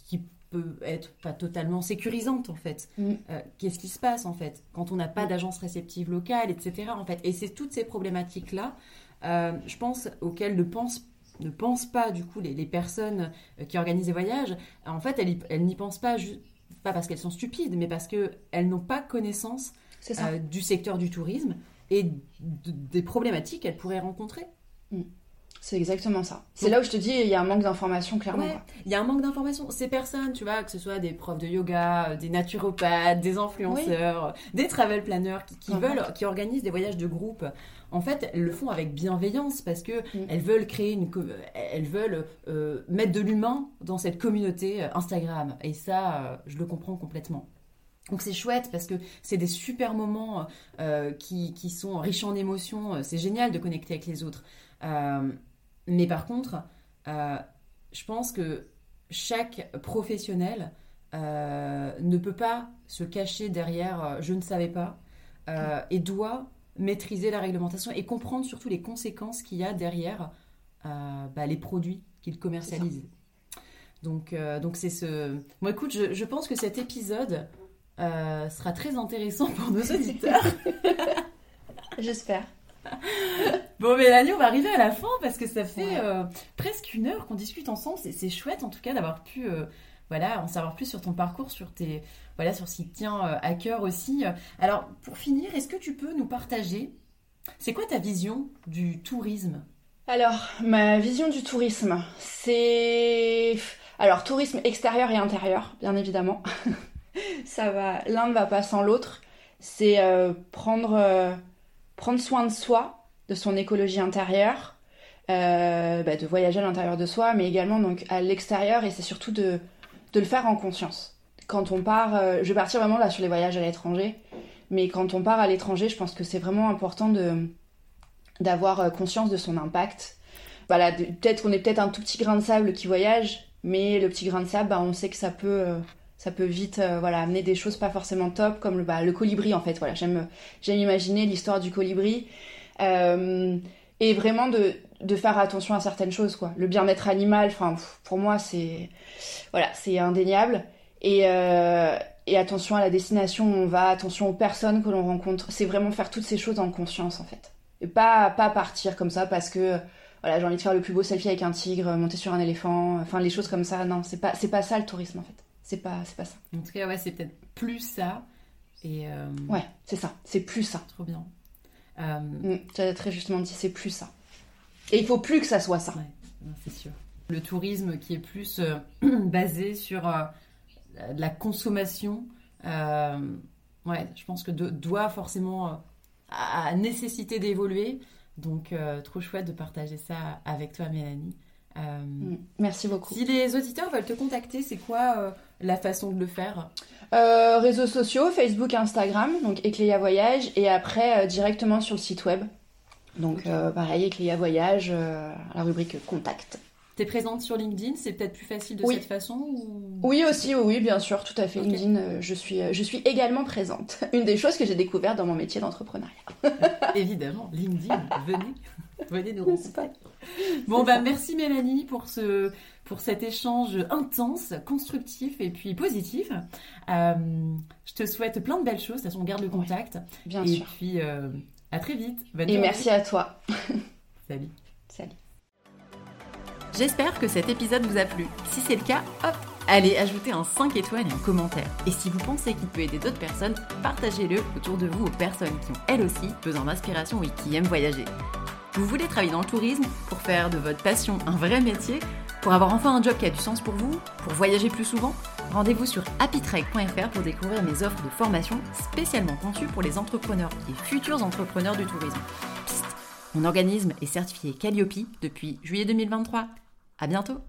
qui peut être pas totalement sécurisante en fait. Mm. Euh, qu'est-ce qui se passe en fait quand on n'a pas mm. d'agence réceptive locale, etc. En fait, et c'est toutes ces problématiques là, euh, je pense auxquelles ne pensent ne pensent pas du coup les, les, personnes euh, qui organisent des voyages. En fait, elles, elles n'y pensent pas pas parce qu'elles sont stupides, mais parce que elles n'ont pas connaissance du secteur du tourisme et des problématiques qu'elles pourraient rencontrer.
Mm. C'est exactement ça. C'est là où je te dis, il y a un manque d'information, clairement.
il y a un manque d'information. Ces personnes, tu vois, que ce soit des profs de yoga, euh, des naturopathes, des influenceurs, des travel planners qui, veulent, qui organisent des voyages de groupe, en fait, elles le font avec bienveillance parce que mm. elles veulent créer une, elles veulent euh, mettre de l'humain dans cette communauté euh, Instagram. Et ça, je le comprends complètement. Donc c'est chouette parce que c'est des super moments qui, qui, sont riches en émotions. C'est génial de connecter avec les autres. Mais par contre, euh, je pense que chaque professionnel euh, ne peut pas se cacher derrière euh, je ne savais pas et doit maîtriser la réglementation et comprendre surtout les conséquences qu'il y a derrière bah, les produits qu'il commercialise. Donc, donc c'est ce. Bon, écoute, je, je, pense que cet épisode sera très intéressant pour nos auditeurs.
J'espère.
bon, Mélanie, on va arriver à la fin parce que ça fait euh, presque une heure qu'on discute ensemble. C'est chouette en tout cas d'avoir pu euh, voilà, en savoir plus sur ton parcours, sur tes voilà, sur ce qui tient euh, à cœur aussi. Alors, pour finir, est-ce que tu peux nous partager c'est quoi ta vision du tourisme?
Alors, ma vision du tourisme, c'est alors tourisme extérieur et intérieur, bien évidemment. ça va, l'un ne va pas sans l'autre. C'est prendre prendre soin de soi, de son écologie intérieure, euh, bah, de voyager à l'intérieur de soi, mais également donc à l'extérieur, et c'est surtout de, le faire en conscience. Quand on part, euh, je vais partir vraiment là sur les voyages à l'étranger, mais quand on part à l'étranger, je pense que c'est vraiment important de d'avoir euh, conscience de son impact. Voilà, peut-être qu'on est peut-être un tout petit grain de sable qui voyage, mais le petit grain de sable, bah, on sait que ça peut ça peut vite voilà amener des choses pas forcément top comme le, bah, le colibri en fait voilà j'aime j'aime imaginer l'histoire du colibri euh, et vraiment de, de faire attention à certaines choses quoi le bien-être animal enfin pour moi c'est voilà c'est indéniable et euh, et attention à la destination où on va attention aux personnes que l'on rencontre c'est vraiment faire toutes ces choses en conscience en fait Et pas, pas partir comme ça parce que voilà, j'ai envie de faire le plus beau selfie avec un tigre, monter sur un éléphant, enfin les choses comme ça. Non, c'est pas, c'est pas ça le tourisme en fait. C'est pas, c'est pas ça.
En tout cas, ouais, c'est peut-être plus ça. Et euh,
Ouais, c'est ça. C'est plus ça.
Trop bien.
Euh... Mm, tu as très justement dit, c'est plus ça. Et il faut plus que ça soit ça.
Ouais, c'est sûr. Le tourisme qui est plus euh, basé sur euh, la consommation, ouais, je pense que doit forcément à nécessité d'évoluer. Donc, euh, trop chouette de partager ça avec toi, Mélanie.
Euh, mm, merci beaucoup.
Si les auditeurs veulent te contacter, c'est quoi euh, la façon de le faire
Réseaux sociaux, Facebook, Instagram, donc Ecléa Voyage, et après directement sur le site web. Donc pareil, Ecléa Voyage, la rubrique Contact.
T'es présente sur LinkedIn, c'est peut-être plus facile de cette façon
Oui aussi, oui, bien sûr, tout à fait. LinkedIn, euh, je suis, euh, je suis également présente. Une des choses que j'ai découvert dans mon métier d'entrepreneuriat.
Évidemment, LinkedIn, venez, venez nous rencontrer. Bon bah merci Mélanie pour ce, pour cet échange intense, constructif et puis positif. Euh, je te souhaite plein de belles choses. De toute façon, on garde le contact.
bien
et
sûr.
Et puis à très vite.
et merci à toi.
Salut.
Salut.
J'espère que cet épisode vous a plu. Si c'est le cas, hop, allez ajouter un 5 étoiles et un commentaire. Et si vous pensez qu'il peut aider d'autres personnes, partagez-le autour de vous aux personnes qui ont elles aussi besoin d'inspiration et qui aiment voyager. Vous voulez travailler dans le tourisme pour faire de votre passion un vrai métier, pour avoir enfin un job qui a du sens pour vous, pour voyager plus souvent Rendez-vous sur happytrek.fr pour découvrir mes offres de formation spécialement conçues pour les entrepreneurs et futurs entrepreneurs du tourisme. Psst, mon organisme est certifié Calliope depuis juillet 2023. À bientôt